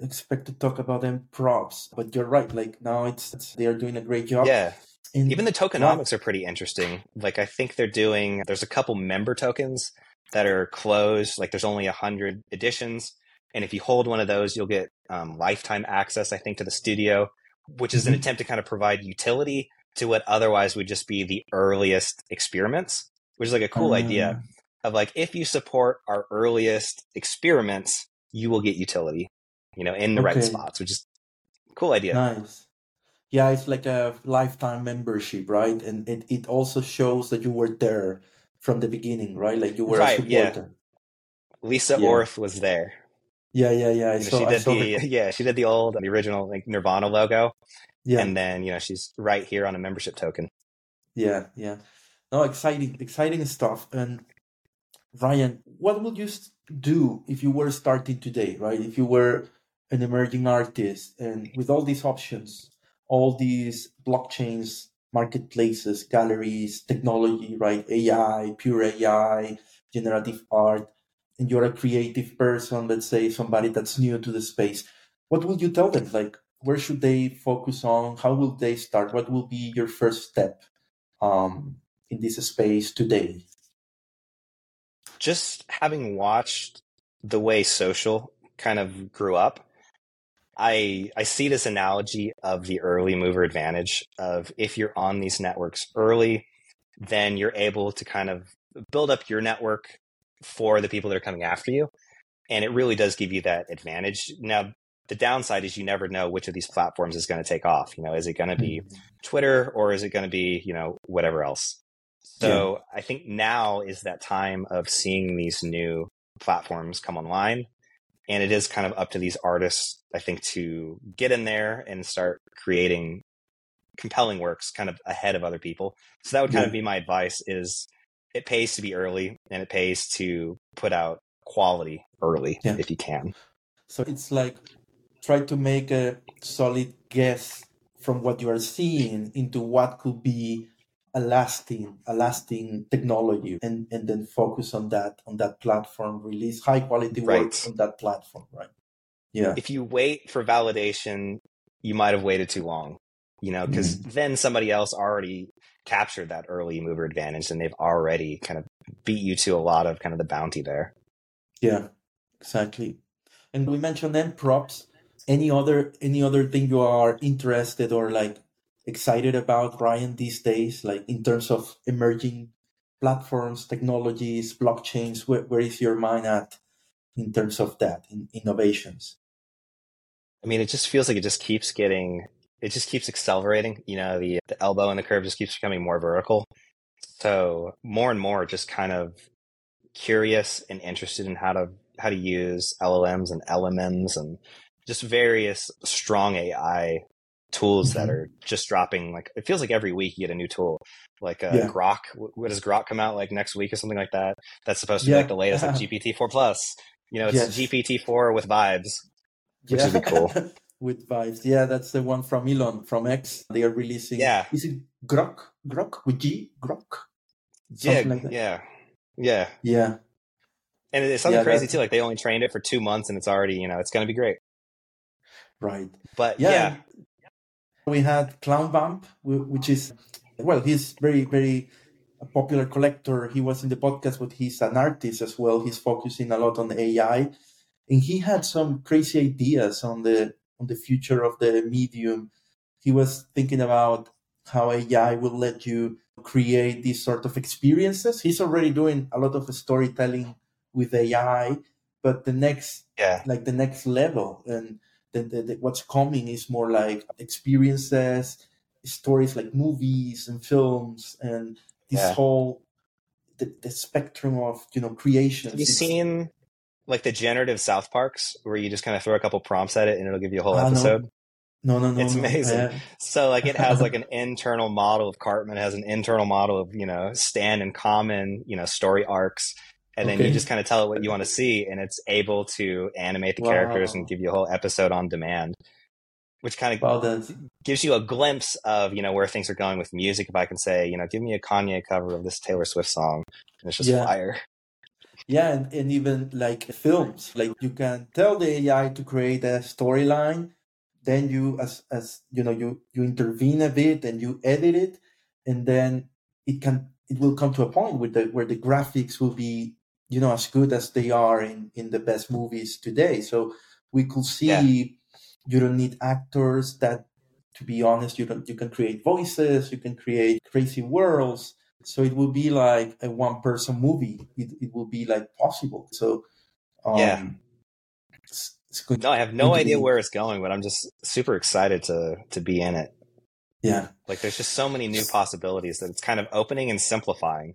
Speaker 1: expect to talk about EmProps, but you're right. Like now it's, it's they are doing a great job.
Speaker 2: Yeah. Even the tokenomics are pretty interesting. Like I think they're doing there's a couple member tokens that are closed. Like there's only a hundred editions. And if you hold one of those, you'll get um, lifetime access, I think, to the studio, which is mm-hmm. an attempt to kind of provide utility to what otherwise would just be the earliest experiments, which is like a cool uh, idea of like if you support our earliest experiments, you will get utility, you know, in the okay. right spots, which is cool idea.
Speaker 1: Nice. Yeah, it's like a lifetime membership, right? And it, it also shows that you were there from the beginning, right? Like you were right, a supporter.
Speaker 2: Yeah. Lisa yeah. Orth was there.
Speaker 1: Yeah, yeah, yeah. I
Speaker 2: saw, she did the,
Speaker 1: the,
Speaker 2: yeah, she did the old, the original like Nirvana logo. Yeah. And then, you know, she's right here on a membership token.
Speaker 1: Yeah, yeah. No, exciting, exciting stuff. And Ryan, what would you do if you were starting today, right? If you were an emerging artist and with all these options, all these blockchains, marketplaces, galleries, technology, right? AI, pure AI, generative art, and you're a creative person, let's say somebody that's new to the space, what would you tell them? Like, where should they focus on? How will they start? What will be your first step um, in this space today?
Speaker 2: just having watched the way social kind of grew up, I I see this analogy of the early mover advantage of if you're on these networks early, then you're able to kind of build up your network for the people that are coming after you. And it really does give you that advantage. Now, the downside is you never know which of these platforms is going to take off. You know, is it going to be mm-hmm. Twitter or is it going to be, you know, whatever else? So yeah. I think now is that time of seeing these new platforms come online. And it is kind of up to these artists, I think, to get in there and start creating compelling works kind of ahead of other people. So that would kind yeah. of be my advice is it pays to be early and it pays to put out quality early yeah. if you can.
Speaker 1: So it's like try to make a solid guess from what you are seeing into what could be a lasting a lasting technology and and then focus on that on that platform release high quality work right. on that platform right? Yeah.
Speaker 2: If you wait for validation you might have waited too long you know because mm. then somebody else already captured that early mover advantage and they've already kind of beat you to a lot of kind of the bounty there.
Speaker 1: Yeah exactly. And we mentioned EmProps. Any other any other thing you are interested or like excited about Ryan these days, like in terms of emerging platforms, technologies, blockchains? Where, where is your mind at in terms of that, in innovations?
Speaker 2: I mean, it just feels like it just keeps getting, it just keeps accelerating. You know, the the elbow in the curve just keeps becoming more vertical. So more and more, just kind of curious and interested in how to how to use LLMs and LMMs and just various strong AI tools mm-hmm. that are just dropping like it feels like every week you get a new tool like uh, yeah. grok what does grok come out like next week or something like that? That's supposed to be like the latest like gpt-4 plus. You know it's yes. gpt-4 with vibes which yeah. is cool.
Speaker 1: With vibes. Yeah that's the one from elon from x. They are releasing
Speaker 2: yeah.
Speaker 1: is it grok? Grok with g? Grok?
Speaker 2: Something yeah like yeah. Yeah.
Speaker 1: Yeah.
Speaker 2: And it's something yeah, crazy too like they only trained it for two months and it's already you know it's going to be great.
Speaker 1: Right.
Speaker 2: But yeah, yeah
Speaker 1: we had Clownvamp, which is, well, he's very, very popular collector. He was in the podcast, but he's an artist as well. He's focusing a lot on AI. And he had some crazy ideas on the on the future of the medium. He was thinking about how AI will let you create these sort of experiences. He's already doing a lot of storytelling with AI, but the next
Speaker 2: yeah.
Speaker 1: like the next level and the, the, the, what's coming is more like experiences, stories like movies and films, and this yeah. whole the, the spectrum of you know creations.
Speaker 2: Have you seen like the generative South Parks where you just kind of throw a couple prompts at it and it'll give you a whole
Speaker 1: no.
Speaker 2: episode?
Speaker 1: No, no, no.
Speaker 2: It's amazing.
Speaker 1: Uh,
Speaker 2: So like it has like an internal model of Cartman, it has an internal model of, you know, Stan and Common, you know, story arcs. And then
Speaker 1: Okay.
Speaker 2: you just kind of tell it what you want to see and it's able to animate the characters and give you a whole episode on demand. Which kind of
Speaker 1: wow, that's
Speaker 2: gives you a glimpse of, you know, where things are going with music. If I can say, you know, give me a Kanye cover of this Taylor Swift song. And it's just
Speaker 1: Yeah.
Speaker 2: fire.
Speaker 1: Yeah, and, and even like films, like you can tell the AI to create a storyline, then you as as you know you you intervene a bit and you edit it, and then it can it will come to a point where the where the graphics will be you know as good as they are in in the best movies today. So we could see
Speaker 2: Yeah.
Speaker 1: you don't need actors that to be honest you don't you can create voices, you can create crazy worlds so it will be like a one person movie it, it will be like possible so um
Speaker 2: Yeah.
Speaker 1: it's, it's going
Speaker 2: No, I have no idea
Speaker 1: be-
Speaker 2: where it's going, but I'm just super excited to to be in it.
Speaker 1: yeah
Speaker 2: Like there's just so many new possibilities that it's kind of opening and simplifying.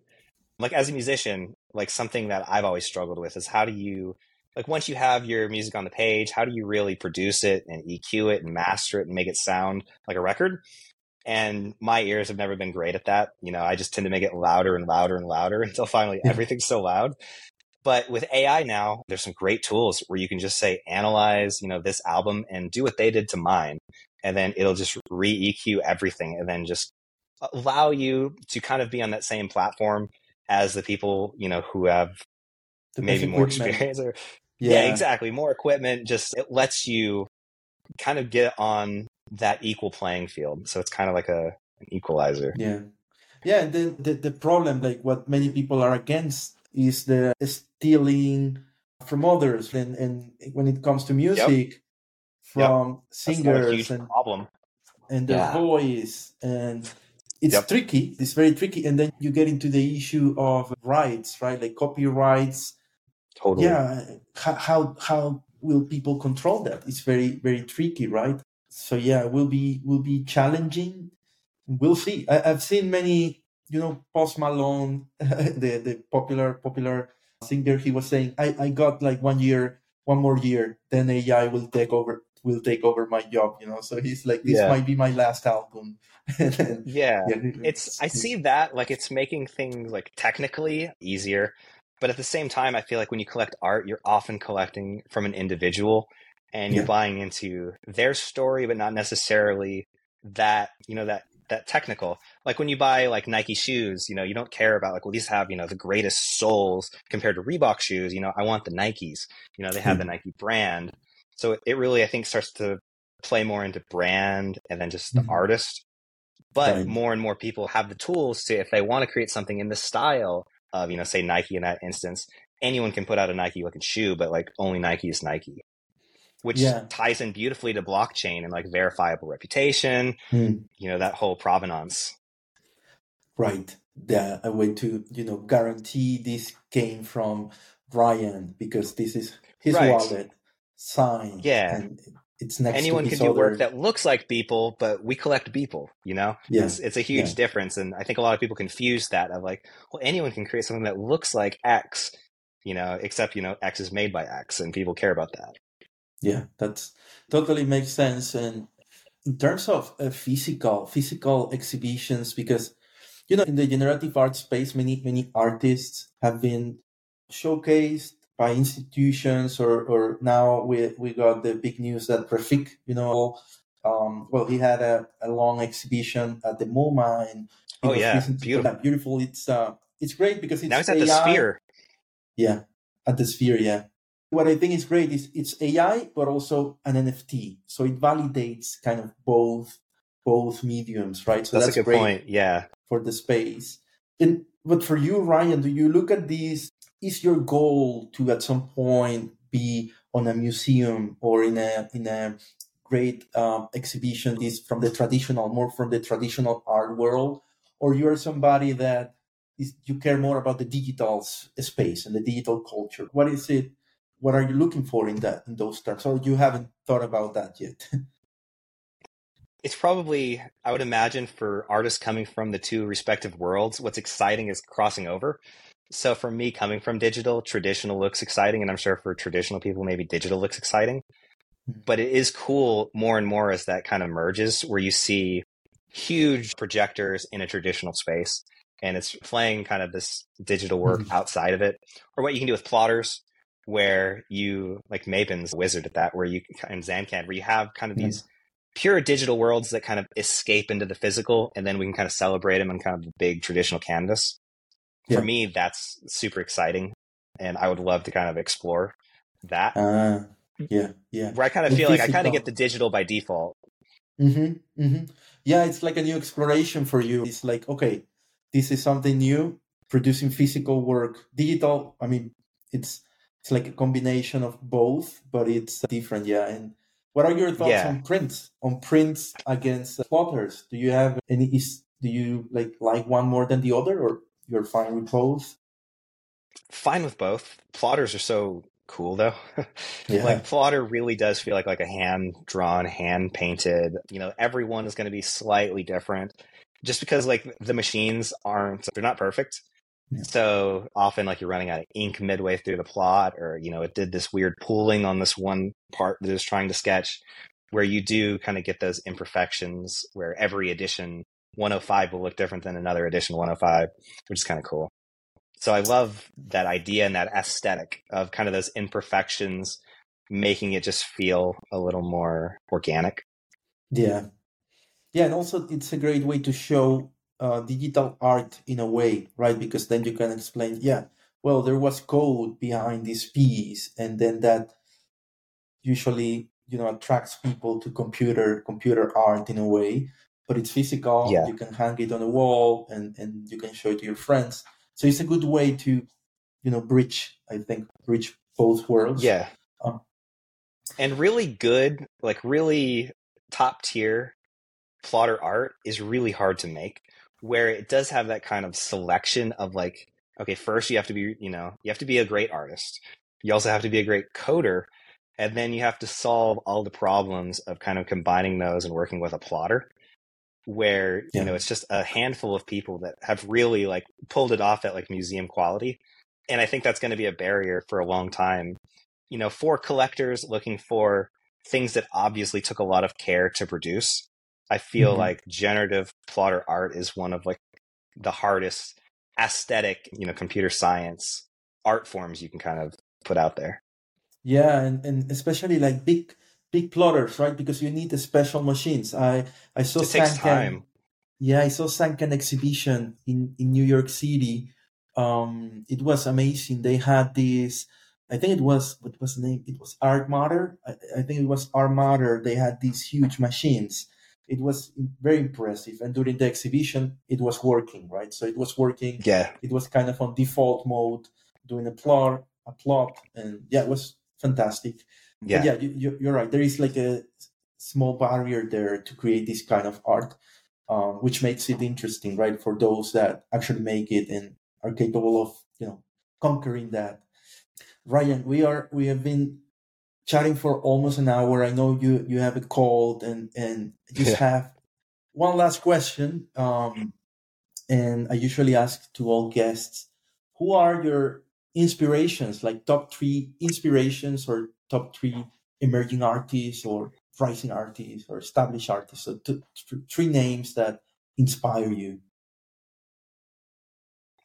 Speaker 2: Like as a musician, like something that I've always struggled with is how do you like once you have your music on the page, how do you really produce it and EQ it and master it and make it sound like a record? And my ears have never been great at that. You know, I just tend to make it louder and louder and louder until finally everything's so loud. But with AI now, there's some great tools where you can just say, analyze, you know, this album and do what they did to mine. And then it'll just re EQ everything and then just allow you to kind of be on that same platform as the people, you know, who have
Speaker 1: the
Speaker 2: maybe more
Speaker 1: equipment.
Speaker 2: experience or yeah. exactly. More equipment. Just it lets you kind of get on that equal playing field. So it's kind of like a an equalizer.
Speaker 1: yeah yeah and then the, the problem like what many people are against is the stealing from others and and when it comes to music from
Speaker 2: That's a
Speaker 1: singers
Speaker 2: huge
Speaker 1: and
Speaker 2: problem.
Speaker 1: and their
Speaker 2: Yeah.
Speaker 1: voice and it's
Speaker 2: Yep.
Speaker 1: tricky. It's very tricky and then you get into the issue of rights right? Like copyrights.
Speaker 2: Totally.
Speaker 1: yeah how, how how will people control that? It's very very tricky right? So yeah will be will be challenging. We'll see. I, i've seen many you know post malone the the popular popular singer he was saying i i got like one year one more year then ai will take over will take over my job you know so he's like this
Speaker 2: Yeah.
Speaker 1: might be my last album then,
Speaker 2: Yeah.
Speaker 1: yeah,
Speaker 2: It's I see that like it's making things like technically easier, but at the same time I feel like when you collect art, you're often collecting from an individual and you're
Speaker 1: Yeah.
Speaker 2: buying into their story but not necessarily that, you know, that that technical. Like when you buy like Nike shoes, you know, you don't care about like well these have, you know, the greatest soles compared to Reebok shoes, you know, I want the Nikes. You know, they have hmm. the Nike brand. So it really I think starts to play more into brand and then just the
Speaker 1: Mhm.
Speaker 2: artist but
Speaker 1: Right.
Speaker 2: more and more people have the tools to if they want to create something in the style of you know say nike in that instance anyone can put out a nike looking shoe but like only nike is nike which
Speaker 1: Yeah.
Speaker 2: ties in beautifully to blockchain and like verifiable reputation
Speaker 1: Hmm.
Speaker 2: you know that whole provenance
Speaker 1: right the a way to you know guarantee this came from ryan because this is his
Speaker 2: Right.
Speaker 1: wallet signed
Speaker 2: Yeah.
Speaker 1: and it's next
Speaker 2: anyone
Speaker 1: to
Speaker 2: can do
Speaker 1: other
Speaker 2: work that looks like beeple but we collect beeple you know
Speaker 1: yeah
Speaker 2: it's, it's a huge
Speaker 1: Yeah.
Speaker 2: difference and i think a lot of people confuse that of like well anyone can create something that looks like x you know except you know x is made by x and people care about that
Speaker 1: yeah that's totally makes sense and in terms of uh, physical physical exhibitions because you know in the generative art space many many artists have been showcased by institutions or or now we we got the big news that Refik you know um well he had a, a long exhibition at the MoMA and
Speaker 2: Oh, yeah. Beautiful.
Speaker 1: beautiful it's uh it's great because it's
Speaker 2: now it's at the sphere
Speaker 1: Yeah, at the sphere, yeah. What I think is great is it's AI, but also an NFT. So it validates kind of both both mediums, right? So
Speaker 2: that's,
Speaker 1: that's,
Speaker 2: a good
Speaker 1: great
Speaker 2: point yeah
Speaker 1: for the space. And but for you, Ryan, do you look at this? Is your goal to at some point be on a museum or in a in a great um, exhibition? This from the traditional, more from the traditional art world, or you're somebody that is you care more about the digital space and the digital culture? What is it? What are you looking for in that in those terms, or you haven't thought about that yet?
Speaker 2: it's probably i would imagine for artists coming from the two respective worlds what's exciting is crossing over So for me, coming from digital, traditional looks exciting, and I'm sure for traditional people, maybe digital looks exciting. Hmm. But it is cool more and more as that kind of merges, where you see huge projectors in a traditional space, and it's playing kind of this digital work mm-hmm. outside of it, or what you can do with plotters, where you like Mapan's wizard at that, where you and Zancan, where you have kind of mm-hmm. these pure digital worlds that kind of escape into the physical, and then we can kind of celebrate them on kind of the big traditional canvas. Yeah. For me, that's super exciting, and I would love to kind of explore that.
Speaker 1: Uh, yeah, yeah.
Speaker 2: Where I kind of feel like I kind of get the digital by default.
Speaker 1: Mm-hmm, mm-hmm. Yeah, it's like a new exploration for you. It's like, okay, this is something new. Producing physical work, digital. I mean, it's it's like a combination of both, but it's different. Yeah, and what are your thoughts yeah. on prints? On prints against plotters? Do you have any? Is do you like like one more than the other, or you're fine with both?
Speaker 2: Fine with both. Plotters are so cool though. yeah. Like plotter really does feel like like a hand drawn, hand painted. You know, everyone is going to be slightly different, just because like the machines aren't they're not perfect. Yeah. So often, like you're running out of ink midway through the plot, or you know, it did this weird pooling on this one part that it was trying to sketch, where you do kind of get those imperfections, where every edition 105 will look different than another edition 105, which is kind of cool. So I love that idea and that aesthetic of kind of those imperfections, making it just feel a little more organic.
Speaker 1: Yeah. Yeah. And also, it's a great way to show uh, digital art in a way, right? Because then you can explain, yeah, well, there was code behind this piece, and then that usually you know attracts people to computer computer art in a way but it's physical. Yeah. You can hang it on a wall and, and you can show it to your friends. So it's a good way to, you know, bridge, I think, bridge both worlds.
Speaker 2: Yeah. Um, and really good, like really top tier plotter art is really hard to make where it does have that kind of selection of like, okay, first you have to be, you know, you have to be a great artist. You also have to be a great coder. And then you have to solve all the problems of kind of combining those and working with a plotter where yeah. you know it's just a handful of people that have really like pulled it off at like museum quality and i think that's going to be a barrier for a long time you know for collectors looking for things that obviously took a lot of care to produce i feel mm-hmm. like generative plotter art is one of like the hardest aesthetic you know computer science art forms you can kind of put out there
Speaker 1: yeah and, and especially like big big plotters, right? Because you need the special machines. I I saw
Speaker 2: it time.
Speaker 1: Yeah, I saw Zancan exhibition in in New York City. Um, it was amazing. They had this. I think it was what was the name? It was Artmatter. I, I think it was Artmatter. They had these huge machines. It was very impressive, and during the exhibition, it was working right. So it was working.
Speaker 2: Yeah,
Speaker 1: it was kind of on default mode, doing a plot, a plot, and yeah, it was fantastic. Yeah, but yeah, you, you're right. There is like a small barrier there to create this kind of art, um, which makes it interesting, right, for those that actually make it and are capable of, you know, conquering that. Ryan, we are we have been chatting for almost an hour. I know you you have a cold and and just yeah. have one last question. Um, and I usually ask to all guests, who are your inspirations, like top three inspirations or top three emerging artists or rising artists or established artists. So t- t- three names that inspire you.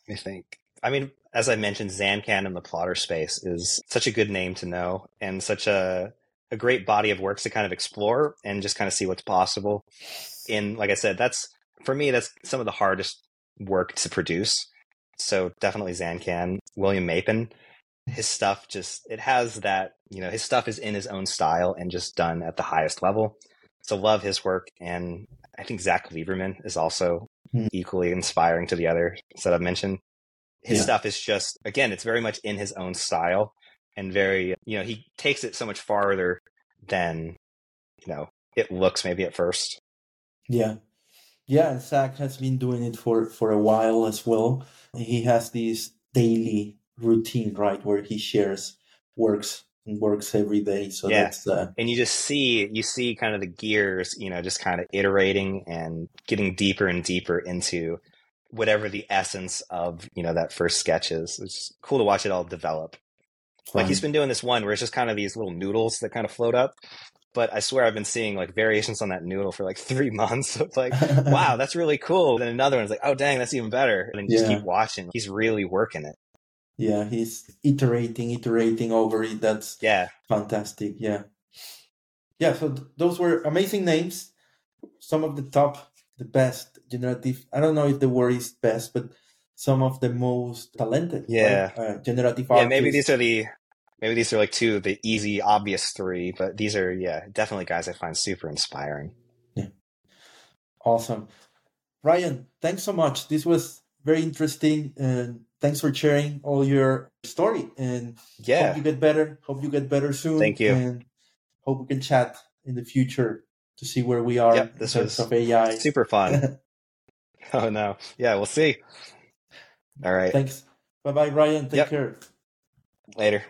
Speaker 2: I think. I mean, as I mentioned, Zancan in the plotter space is such a good name to know and such a a great body of works to kind of explore and just kind of see what's possible. In like I said, that's for me, that's some of the hardest work to produce. So definitely Zancan, William Mapan his stuff just it has that you know his stuff is in his own style and just done at the highest level. So love his work and i think zach lieberman is also mm. equally inspiring to the others that i've mentioned. His yeah. stuff is just again it's very much in his own style and very you know he takes it so much farther than you know it looks maybe at first.
Speaker 1: Yeah. Yeah zach has been doing it for for a while as well. He has these daily routine, right, where he shares works and works every day. So yeah. that's uh,
Speaker 2: and you just see you see kind of the gears, you know, just kind of iterating and getting deeper and deeper into whatever the essence of you know that first sketch is. It's cool to watch it all develop. Like he's been doing this one where it's just kind of these little noodles that kind of float up. But I swear I've been seeing like variations on that noodle for like three months. It's like, wow, that's really cool. Then another one's like, oh dang, that's even better. And then you just keep watching. He's really working it.
Speaker 1: Yeah, he's iterating, iterating over it. That's
Speaker 2: Yeah.
Speaker 1: fantastic. Yeah. Yeah, so th- those were amazing names. Some of the top, the best generative. I don't know if the word is best, but some of the most talented. right?
Speaker 2: Yeah.
Speaker 1: Uh, generative
Speaker 2: Yeah, maybe these are the maybe these are like two of the easy, obvious three, but these are yeah, definitely guys I find super inspiring.
Speaker 1: Awesome. Ryan, thanks so much. This was very interesting and thanks for sharing all your story and
Speaker 2: Yeah.
Speaker 1: hope you get better. Hope you get better soon.
Speaker 2: Thank you.
Speaker 1: And hope we can chat in the future to see where we are
Speaker 2: Yep,
Speaker 1: in
Speaker 2: this
Speaker 1: terms
Speaker 2: was
Speaker 1: of AI.
Speaker 2: Super fun. oh no. Yeah, we'll see. All right.
Speaker 1: Thanks. Bye bye, Ryan. Take
Speaker 2: Yep.
Speaker 1: care.
Speaker 2: Later.